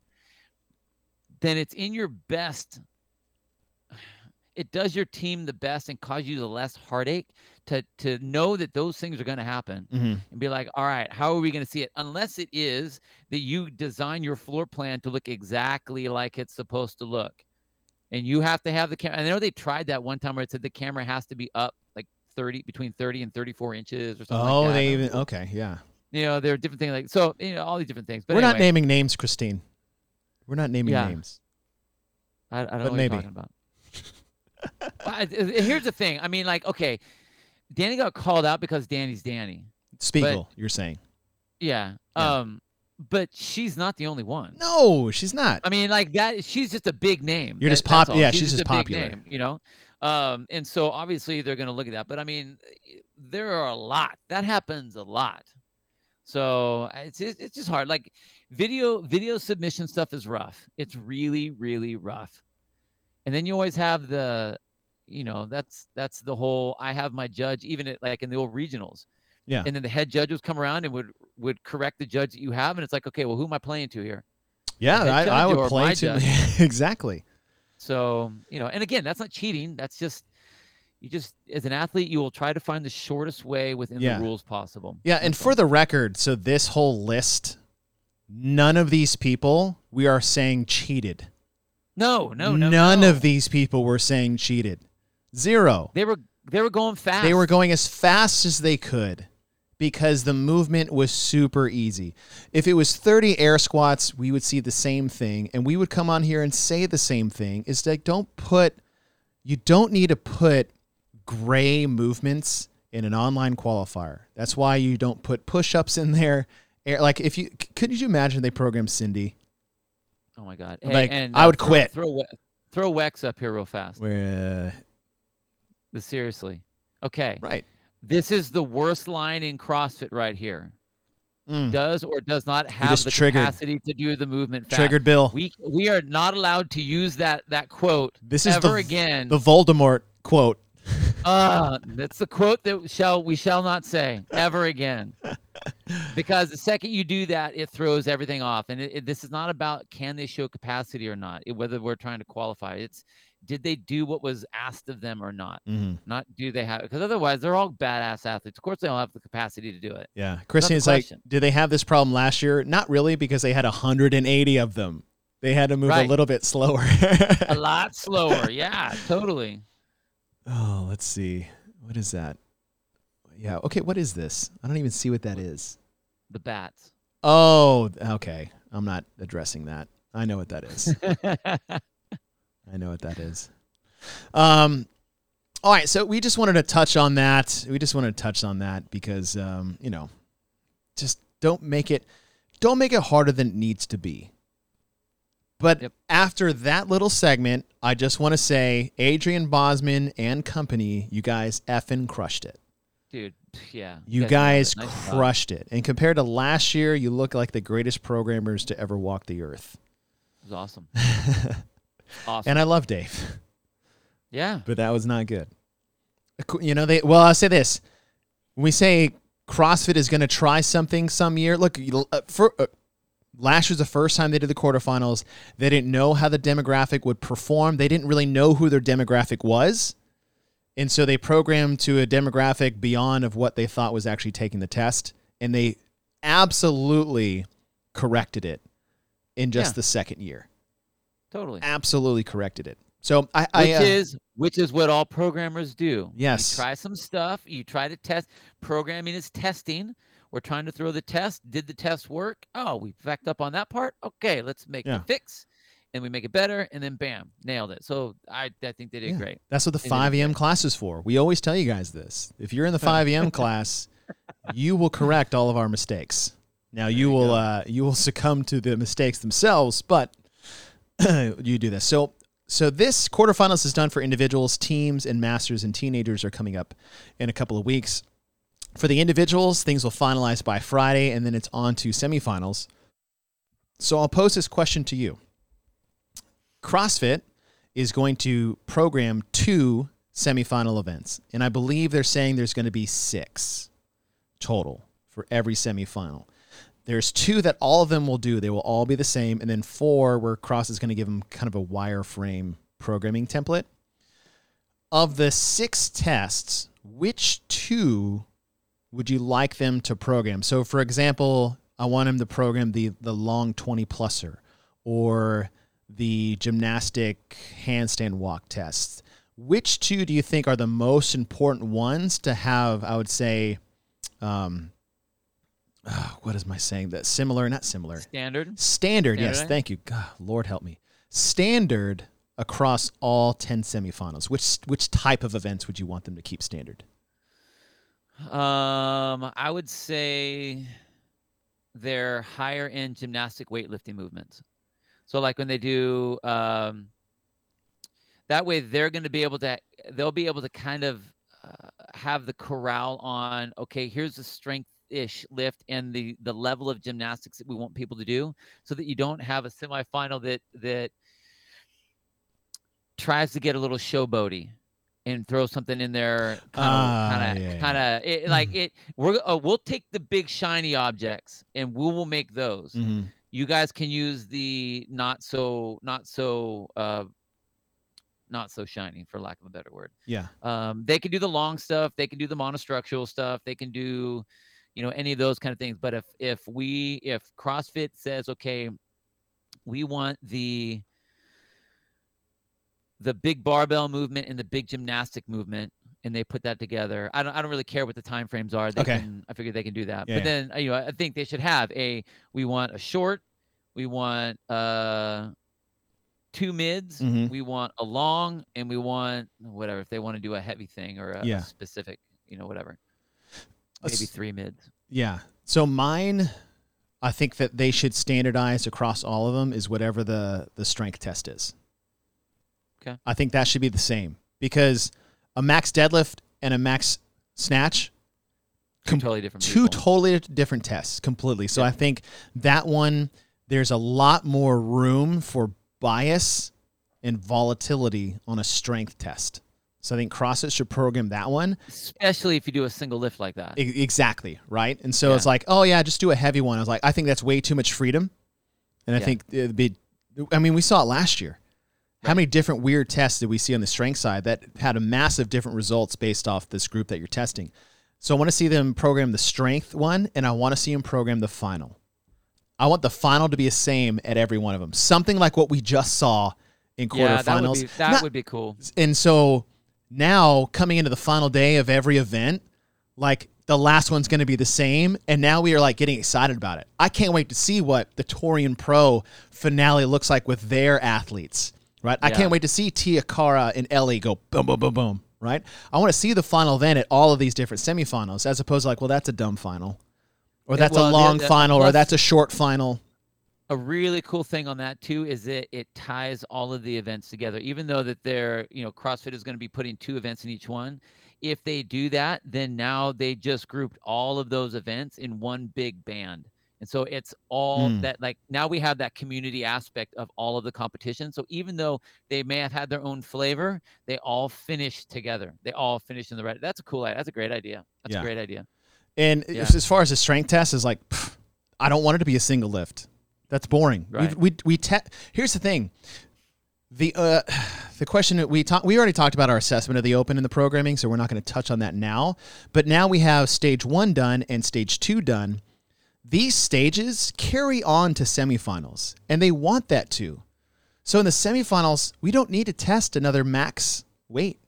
then it's in your best. It does your team the best and cause you the less heartache to to know that those things are gonna happen Mhm. and be like, all right, how are we going to see it? Unless it is that you design your floor plan to look exactly like it's supposed to look. And you have to have the camera. I know they tried that one time where it said the camera has to be up like 30, between 30 and 34 inches or something Oh, like that. they even okay, yeah. You know, there are different things like, so, you know, all these different things. But We're not naming names, Christine. We're not naming Yeah. names. I, I don't but know what maybe. you're talking about. [LAUGHS] But I- I- here's the thing. I mean, like, okay, Dani got called out because Dani's Dani. Speegle, you're saying. Yeah. Yeah. Um, but she's not the only one. No, she's not. I mean, like that. She's just a big name. You're That- just that's pop- yeah, she's just a big popular. name, you know. Um, and so obviously they're going to look at that. But I mean, there are a lot that happens a lot. So it's it's it's just hard. Like video video submission stuff is rough. It's really really rough. And then you always have the, you know, that's that's the whole. I have my judge even at like in the old regionals. Yeah. And then the head judge would come around and would would correct the judge that you have, and it's like, okay, well, who am I playing to here? Yeah, I, I would play to [LAUGHS] exactly. So you know, and again, that's not cheating. That's just you just as an athlete, you will try to find the shortest way within Yeah. the rules possible. Yeah, and for the record, so this whole list, none of these people we are saying cheated. no, no, no, None no. of these people were saying cheated. Zero. they were they were going fast. They were going as fast as they could because the movement was super easy. If it was 30 air squats, we would see the same thing and we would come on here and say the same thing. Is like don't put you don't need to put gray movements in an online qualifier. That's why you don't put push-ups in there. Like if you could you imagine they programmed Cindy Oh my god! Like, and, I would throw, quit. Throw throw Wex up here real fast. where But Seriously. Okay. uh, right. This is the worst line in CrossFit right here. Mm. Does or does not have the triggered. capacity to do the movement fast. Triggered Bill. We we are not allowed to use that that quote This is ever the again. the Voldemort quote. Ah, that's the quote that shall we shall not say ever again. [LAUGHS] Because the second you do that, it throws everything off. And it, it- this is not about can they show capacity or not, it- whether we're trying to qualify. It's did they do what was asked of them or not? Mhm. Not do they have because otherwise they're all badass athletes. Of course they all have the capacity to do it. Yeah. Christian is like, did they have this problem last year? Not really, because they had 180 of them. They had to move a little bit slower. A [LAUGHS] lot slower. Yeah, totally. oh, let's see. What is that? Yeah. Okay. What is this? I don't even see what that is. The bats. Oh, okay. I'm not addressing that. I know what that is. [LAUGHS] I know what that is. Um, all right. So we just wanted to touch on that. We just wanted to touch on that because, um, you know, just don't make it, don't make it harder than it needs to be. But Yep. after that little segment, I just want to say, Adrian Bozman and company, you guys effing crushed it. Dude, yeah. You guys. Nice job. crushed it. And compared to last year, you look like the greatest programmers to ever walk the earth. It was awesome. [LAUGHS] Awesome. And I love Dave. yeah. but that was not good. You know, they well, I'll say this: when we say CrossFit is going to try something some year, look, uh, for uh, last year's the first time they did the quarterfinals. They didn't know how the demographic would perform. They didn't really know who their demographic was, and so they programmed to a demographic beyond of what they thought was actually taking the test, and they absolutely corrected it in just Yeah. the second year. Totally. Absolutely corrected it. So I, which I uh, is which is what all programmers do. Yes. You try some stuff, you try to test. Programming is testing. We're trying to throw the test. Did the test work? Oh, we backed up on that part. Okay, let's make Yeah. the fix. And we make it better, and then bam, nailed it. So I, I think they did Yeah. great. That's what the They 5 a.m. Class is for. We always tell you guys this. If you're in the [LAUGHS] 5 a.m. class, you will correct all of our mistakes. Now you you will uh, you will succumb to the mistakes themselves, but [COUGHS] you do this. So so this quarterfinals is done for individuals, teams, and masters and teenagers are coming up in a couple of weeks. For the individuals, things will finalize by Friday, and then it's on to semifinals. So I'll pose this question to you. CrossFit is going to program two semifinal events. And I believe they're saying there's going to be six total for every semifinal. There's two that all of them will do. They will all be the same. And then four where Cross is going to give them kind of a wireframe programming template. Of the six tests, which two would you like them to program? So, for example, I want them to program the, the long 20 pluser or the gymnastic handstand walk test. Which two do you think are the most important ones to have? I would say, um, ah, what is my saying? That similar, not similar, Standard. standard. Yes, Standard? thank you. God, Lord help me. Standard across all ten semifinals. Which which type of events would you want them to keep standard? Um, I would say they're higher end gymnastic weightlifting movements. So like when they do um that way they're going to be able to they'll be able to kind of uh, have the corral on okay, here's the strength ish lift and the the level of gymnastics that we want people to do so that you don't have a semifinal that that tries to get a little showboaty and throw something in there kind of kind of like it we're uh, we'll take the big shiny objects and we will make those Mm-hmm. you guys can use the not so not so uh not so shiny for lack of a better word Yeah. um they can do the long stuff they can do the monostructural stuff they can do you know any of those kind of things but if if we if crossfit says okay we want the the big barbell movement and the big gymnastic movement and they put that together i don't i don't really care what the time frames are they Okay. can i figure they can do that Yeah, but yeah. then you know i think they should have a we want a short we want uh two mids Mhm. we want a long and we want whatever if they want to do a heavy thing or a, a Yeah. specific you know whatever Let's- maybe three mids Yeah. So mine, I think that they should standardize across all of them is whatever the the strength test is. Okay. I think that should be the same because a max deadlift and a max snatch Com- totally different two people. totally different tests completely. So Yeah. I think that one there's a lot more room for bias and volatility on a strength test. So I think CrossFit should program that one. Especially if you do a single lift like that. E- exactly right? And so Yeah. it's like oh yeah just do a heavy one. I was like i think that's way too much freedom. And i Yeah. think it'd be i mean we saw it last year. How many different weird tests did we see on the strength side that had a massive different results based off this group that you're testing? So i want to see them program the strength one and i want to see them program the final. I want the final to be the same at every one of them something like what we just saw in quarterfinals. yeah that would be that Not- would be cool. And so now coming into the final day of every event, like the last one's going to be the same, and now we are like getting excited about it. I can't wait to see what the Torian Pro finale looks like with their athletes. Right? I can't wait to see Tia-Clair and Ellie go boom, boom, boom, boom. Right? I want to see the final then at all of these different semifinals, as opposed to like, well, that's a dumb final, or Yeah, that's well, a long the- final, or that's a short final. A really cool thing on that too is that it ties all of the events together even though that they're you know crossfit is going to be putting two events in each one if they do that then now they just grouped all of those events in one big band and so it's all Mm. that like now we have that community aspect of all of the competition so even though they may have had their own flavor they all finish together they all finish in the right that's a cool idea that's a great idea that's Yeah. a great idea And Yeah. as as far as the strength test is like, pff, I don't want it to be a single lift. That's boring. Right. We we we te- here's the thing. The uh [SIGHS] the question that we talked we already talked about our assessment of the open in the programming, so we're not going to touch on that now. But now we have stage 1 done and stage 2 done. These stages carry on to semifinals, and they want that to. So in the semifinals, we don't need to test another max weight.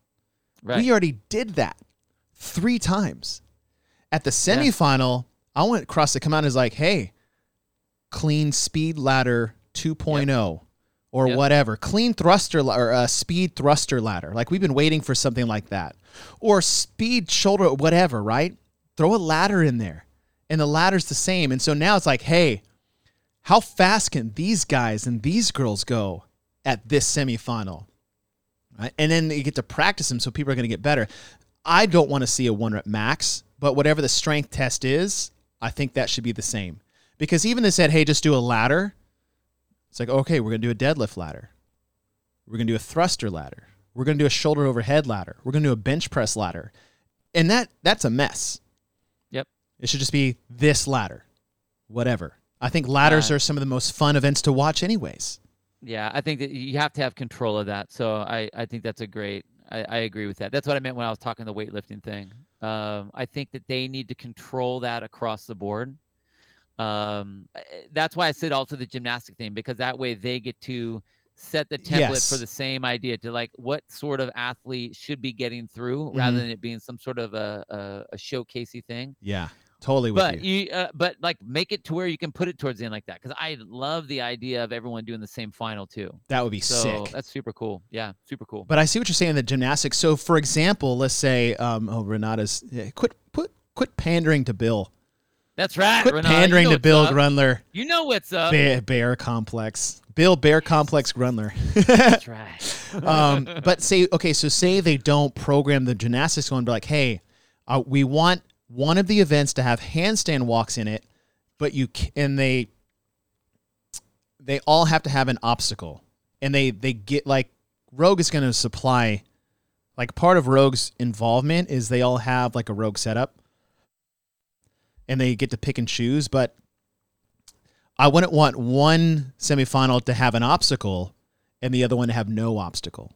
right We already did that three times. At the Yeah. semifinal, I want Cross to come out and is like, hey, clean speed ladder 2.0 or Yep. whatever. Clean thruster or uh, speed thruster ladder. Like we've been waiting for something like that. Or speed shoulder, whatever, right? Throw a ladder in there. And the ladder's the same. And so now it's like, hey, how fast can these guys and these girls go at this semifinal? Right? And then you get to practice them so people are going to get better. I don't want to see a one rep max, but whatever the strength test is, I think that should be the same. Because even they said, hey, just do a ladder, it's like, okay, we're going to do a deadlift ladder. We're going to do a thruster ladder. We're going to do a shoulder overhead ladder. We're going to do a bench press ladder. And that that's a mess. Yep. It should just be this ladder, whatever. I think ladders Uh, are some of the most fun events to watch, anyways. Yeah, I think that you have to have control of that. So I, I think that's a great. I, I agree with that. That's what I meant when I was talking the weightlifting thing. Um, I think that they need to control that across the board. Um, eh, that's why I said also the gymnastic thing because that way they get to set the template Yes. for the same idea to like what sort of athlete should be getting through rather Mhm. than it being some sort of a a, a showcasey thing Yeah, totally with but you. you, uh, but like make it to where you can put it towards the end like that because I love the idea of everyone doing the same final too. That would be So sick. that's super cool. Yeah, super cool. But I see what you're saying in the gymnastics. So, for example, let's say, um, oh, Renata's yeah, quit, quit, quit pandering to Bill. That's right. Quit Renata, you pandering know to Bill up. Grundler. You know what's up. Bear, bear complex. Bill Bear Complex Grundler. That's [LAUGHS] right. um, [LAUGHS] but say, okay, so say they don't program the gymnastics one, be like, hey, uh, we want one of the events to have handstand walks in it, but you and they they all have to have an obstacle, and they they get like Rogue is going to supply like part of Rogue's involvement is they all have like a Rogue setup, and they get to pick and choose, but. I wouldn't want one semifinal to have an obstacle and the other one to have no obstacle.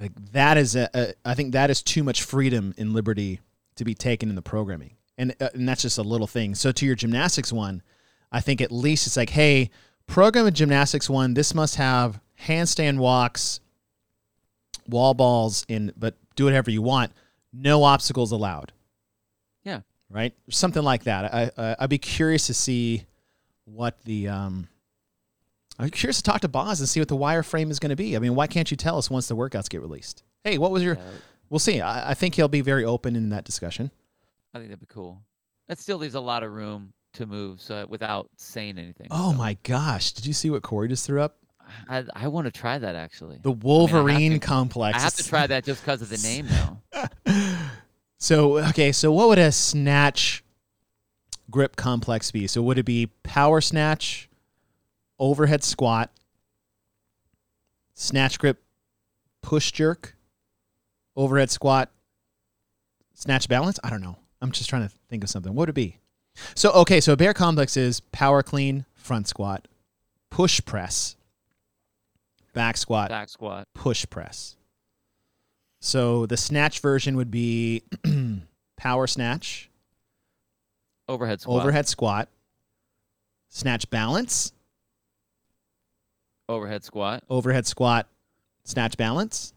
Like that is a, a I think that is too much freedom and liberty to be taken in the programming. And uh, and that's just a little thing. So to your gymnastics one, I think at least it's like, hey, program a gymnastics one, this must have handstand walks, wall balls in but do whatever you want. No obstacles allowed. Yeah. Right? Something like that. I, I I'd be curious to see what the um I'm curious to talk to Boz and see what the wireframe is going to be. I mean, why can't you tell us once the workouts get released? Hey, what was your? Uh, We'll see. I, I think he'll be very open in that discussion. I think that'd be cool. That still leaves a lot of room to move, so without saying anything. Oh so my gosh! Did you see what Corey just threw up? I, I want to try that actually. The Wolverine to- complex. I have to try that just because of the name, though. [LAUGHS] so okay, so what would a snatch grip complex be? So would it be power snatch, overhead squat, snatch grip, push jerk, overhead squat, snatch balance? I don't know. I'm just trying to think of something. What would it be? So okay, so a bear complex is power clean, front squat, push press, back squat, Back squat. push press. So the snatch version would be [CLEARS THROAT] power snatch, Overhead squat. overhead squat, snatch balance, Overhead squat. overhead squat, snatch balance.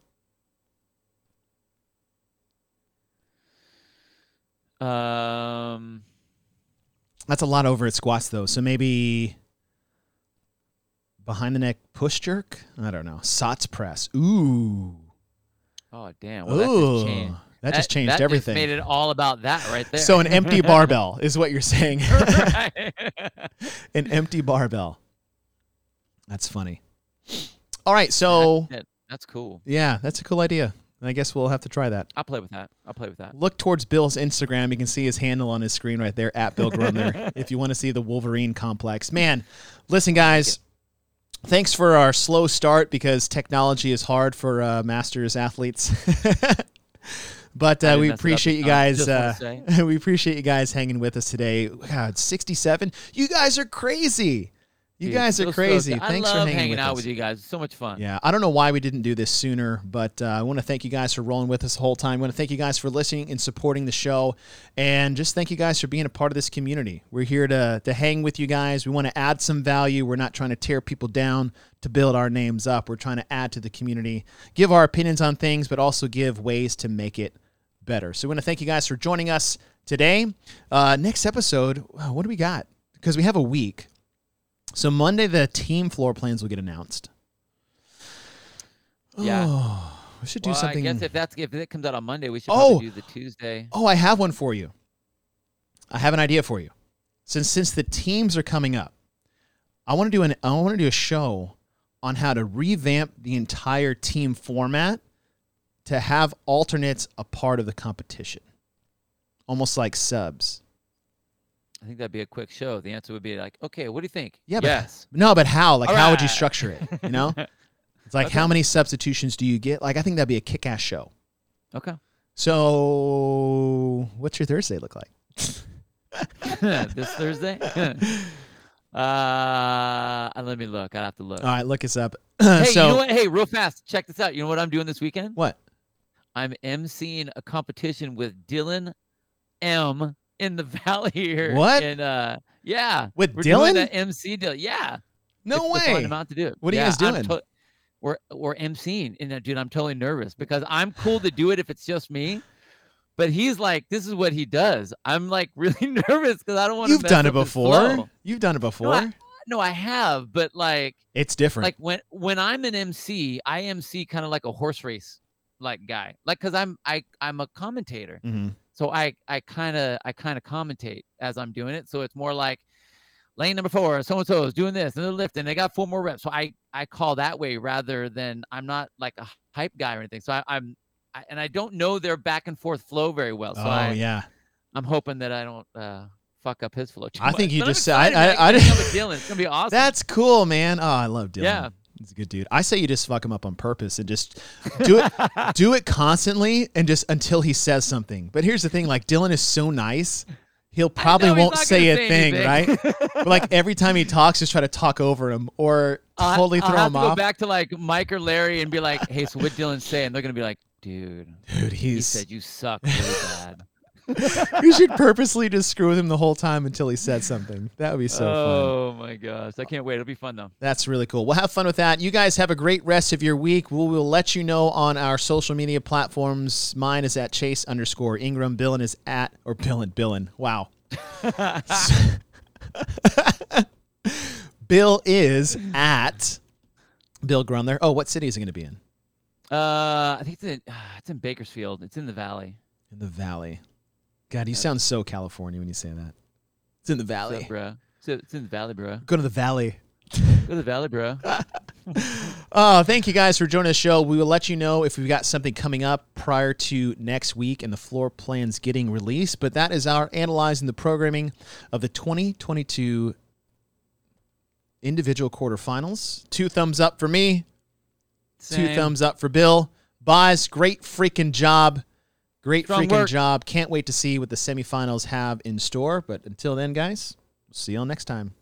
Um, That's a lot of overhead squats though. So maybe behind the neck push jerk. I don't know. Sots press. Ooh. Oh damn. Well, that just changed. That just changed that everything. Just made it all about that right there. so an empty [LAUGHS] barbell is what you're saying. [LAUGHS] [LAUGHS] An empty barbell. That's funny. All right, so That- that's cool. yeah, that's a cool idea. And I guess we'll have to try that. I'll play with that. I'll play with that. Look towards Bill's Instagram. You can see his handle on his screen right there at Bill Grundler if you want to see the Wolverine complex. Man, listen, guys. Thanks for our slow start because technology is hard for uh, masters athletes. [LAUGHS] but uh, we mess it up appreciate you guys. Uh, [LAUGHS] we appreciate you guys hanging with us today. God, 67. You guys are crazy. You Dude, guys are stoked. crazy. I Thanks for hanging, hanging with out us. with you guys. It's so much fun. Yeah, I don't know why we didn't do this sooner, but uh, I want to thank you guys for rolling with us the whole time. I want to thank you guys for listening and supporting the show, and just thank you guys for being a part of this community. We're here to to hang with you guys. We want to add some value. We're not trying to tear people down to build our names up. We're trying to add to the community, give our opinions on things, but also give ways to make it better. So we want to thank you guys for joining us today. Uh, next episode, what do we got? Because we have a week. So Monday, the team floor plans will get announced. Yeah. Oh, [SIGHS] we should do Well, something. I guess if that's if it comes out on Monday, we should Oh! do the Tuesday. oh, I have one for you. I have an idea for you. Since since the teams are coming up, I want to do an I want to do a show on how to revamp the entire team format to have alternates a part of the competition, almost like subs. I think that'd be a quick show. The answer would be like, okay, what do you think? Yeah, but- yes. No, but how? Like, All how would you structure it? You know, [LAUGHS] it's like Okay. how many substitutions do you get? Like, I think that'd be a kick-ass show. Okay. So, what's your Thursday look like? [LAUGHS] this Thursday. [LAUGHS] uh, let me look. I have to look. All right, look us up. [CLEARS THROAT] hey, so, you know what? Hey, real fast, check this out. You know what I'm doing this weekend? what? I'm emceeing a competition with Dylan M in the [LAUGHS] valley here. What? And uh, yeah, With we're Dylan? doing the MC deal. Yeah. No It's way. amount to do it. What are you guys doing? to- we're we're emceeing, and uh, dude, I'm totally nervous because I'm cool to do it if it's just me. But he's like, this is what he does. I'm like [LAUGHS] really nervous because I don't want to. You've done it before. You've done it before. I- No, I have, but like, it's different. like when when I'm an MC, I MC kind of like a horse race like guy, like because I'm I I'm a commentator, Mhm. So I I kind of I kind of commentate as I'm doing it. So it's more like lane number four, so and so is doing this and they're lifting. They got four more reps. So I I call that way rather than I'm not like a hype guy or anything. So I, I'm I, and I don't know their back and forth flow very well. So oh I, yeah. I'm hoping that I don't uh, fuck up his flow. Too I think you But just said- I- I-. I didn't- with Dylan. It's gonna be [LAUGHS] awesome. That's cool, man. Oh, I love Dylan. Yeah. He's a good dude. I say you just fuck him up on purpose and just do it [LAUGHS] do it constantly and just until he says something. But here's the thing, like Dylan is so nice, he'll probably won't say a say thing, anything. right? but like every time he talks, just try to talk over him or I'll- totally I'll throw have him to go off. back to like Mike or Larry and be like, "Hey, so what Dylan say?" And they're gonna be like, "Dude, Dude, he said you suck really bad." You should purposely just screw with him the whole time until he said something. That would be so fun. oh my gosh, I can't wait. It'll be fun though. That's really cool. We'll have fun with that. You guys have a great rest of your week. We will let you know on our social media platforms. Mine is at Chase underscore Ingraham. Billin is at or Billin Billin. Wow. [LAUGHS] Bill is at Bill Grundler. Oh, what city is it going to be in? Uh, I think it's in, it's in Bakersfield. It's in the Valley. In the Valley. God, you sound so California when you say that. It's in the Valley. up, bro? It's, it's in the Valley, bro. Go to the Valley. Go to the Valley, bro. [LAUGHS] Oh, thank you guys for joining the show. We will let you know if we've got something coming up prior to next week and the floor plans getting released. But that is our analyzing the programming of the 2022 individual quarterfinals. Two thumbs up for me, two thumbs up for Bill. Buys, great freaking job. Great Strong freaking work. job. Can't wait to see what the semifinals have in store. But until then, guys, see y'all next time.